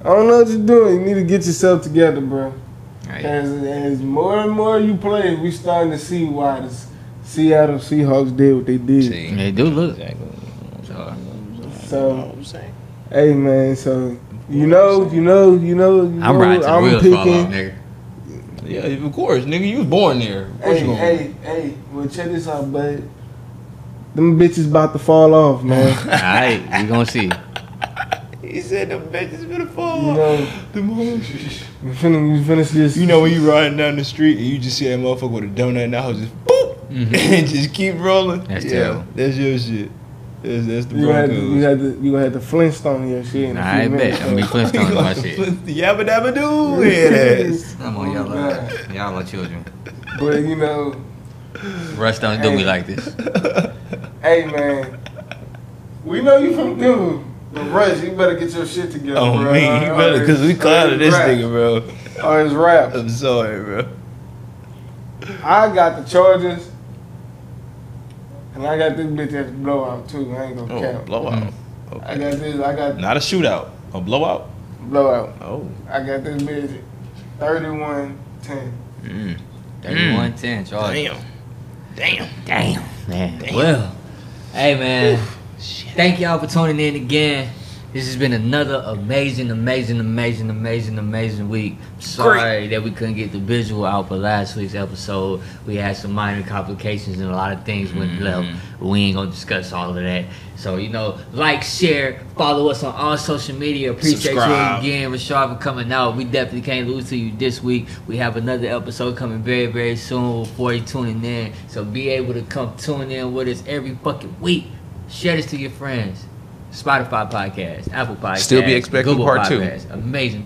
I don't know what you're doing. You need to get yourself together, bro. Right. As, as more and more you play, we starting to see why the S- Seattle Seahawks did what they did. See, They do look. exactly. So, So, hey man, so you know, you know, you know, you I'm riding till the I'm wheels fall off, picking. nigga. Yeah, of course, nigga. You was born there. What Hey, you gonna hey, hey, well check this out, bud. Them bitches about to fall off, man. (laughs) Alright, we gonna see. (laughs) He said the bitches gonna fall. you know, The moon. we finna, we finish this. You know when you riding down the street and you just see that motherfucker with a donut in the house just boop mm-hmm. and (laughs) just keep rolling. That's yeah, terrible. That's your shit. That's, that's the you had to, you had to, you gonna have to Flintstone your shit. In a Nah, few I minutes, bet. I'm (laughs) gonna be Flintstone my shit. Yabba dabba doo head ass. I'm on y'all. Oh, y'all my children. But you know, Russ don't do me like this. (laughs) hey man, we know you from Denver. But Rush, you better get your shit together, Oh bro. me, you better, cause we clouded this rap. nigga, bro. Oh, his rap. I'm sorry, bro. I got the Chargers, and I got this bitch at the blowout too. I ain't gonna Oh, count. blowout. I got this. I got Not a shootout, a blowout. blowout. Oh. I got this bitch 31 10. Mm. 31 10, Charlie. Damn. Damn. Damn, man. Well, hey, man. Thank y'all for tuning in again. This has been another amazing, amazing, amazing, amazing, amazing week. Sorry that we couldn't get the visual out for last week's episode. We had some minor complications and a lot of things went mm-hmm. left. We ain't gonna discuss all of that. So, you know, like, share, follow us on all social media. Appreciate Subscribe. you again, Rashard, for coming out. We definitely can't lose to you this week. We have another episode coming very, very soon before you tuning in. So be able to come tune in with us every fucking week. Share this to your friends. Spotify podcast, Apple podcast, Still be expecting Google part two. podcast. Amazing.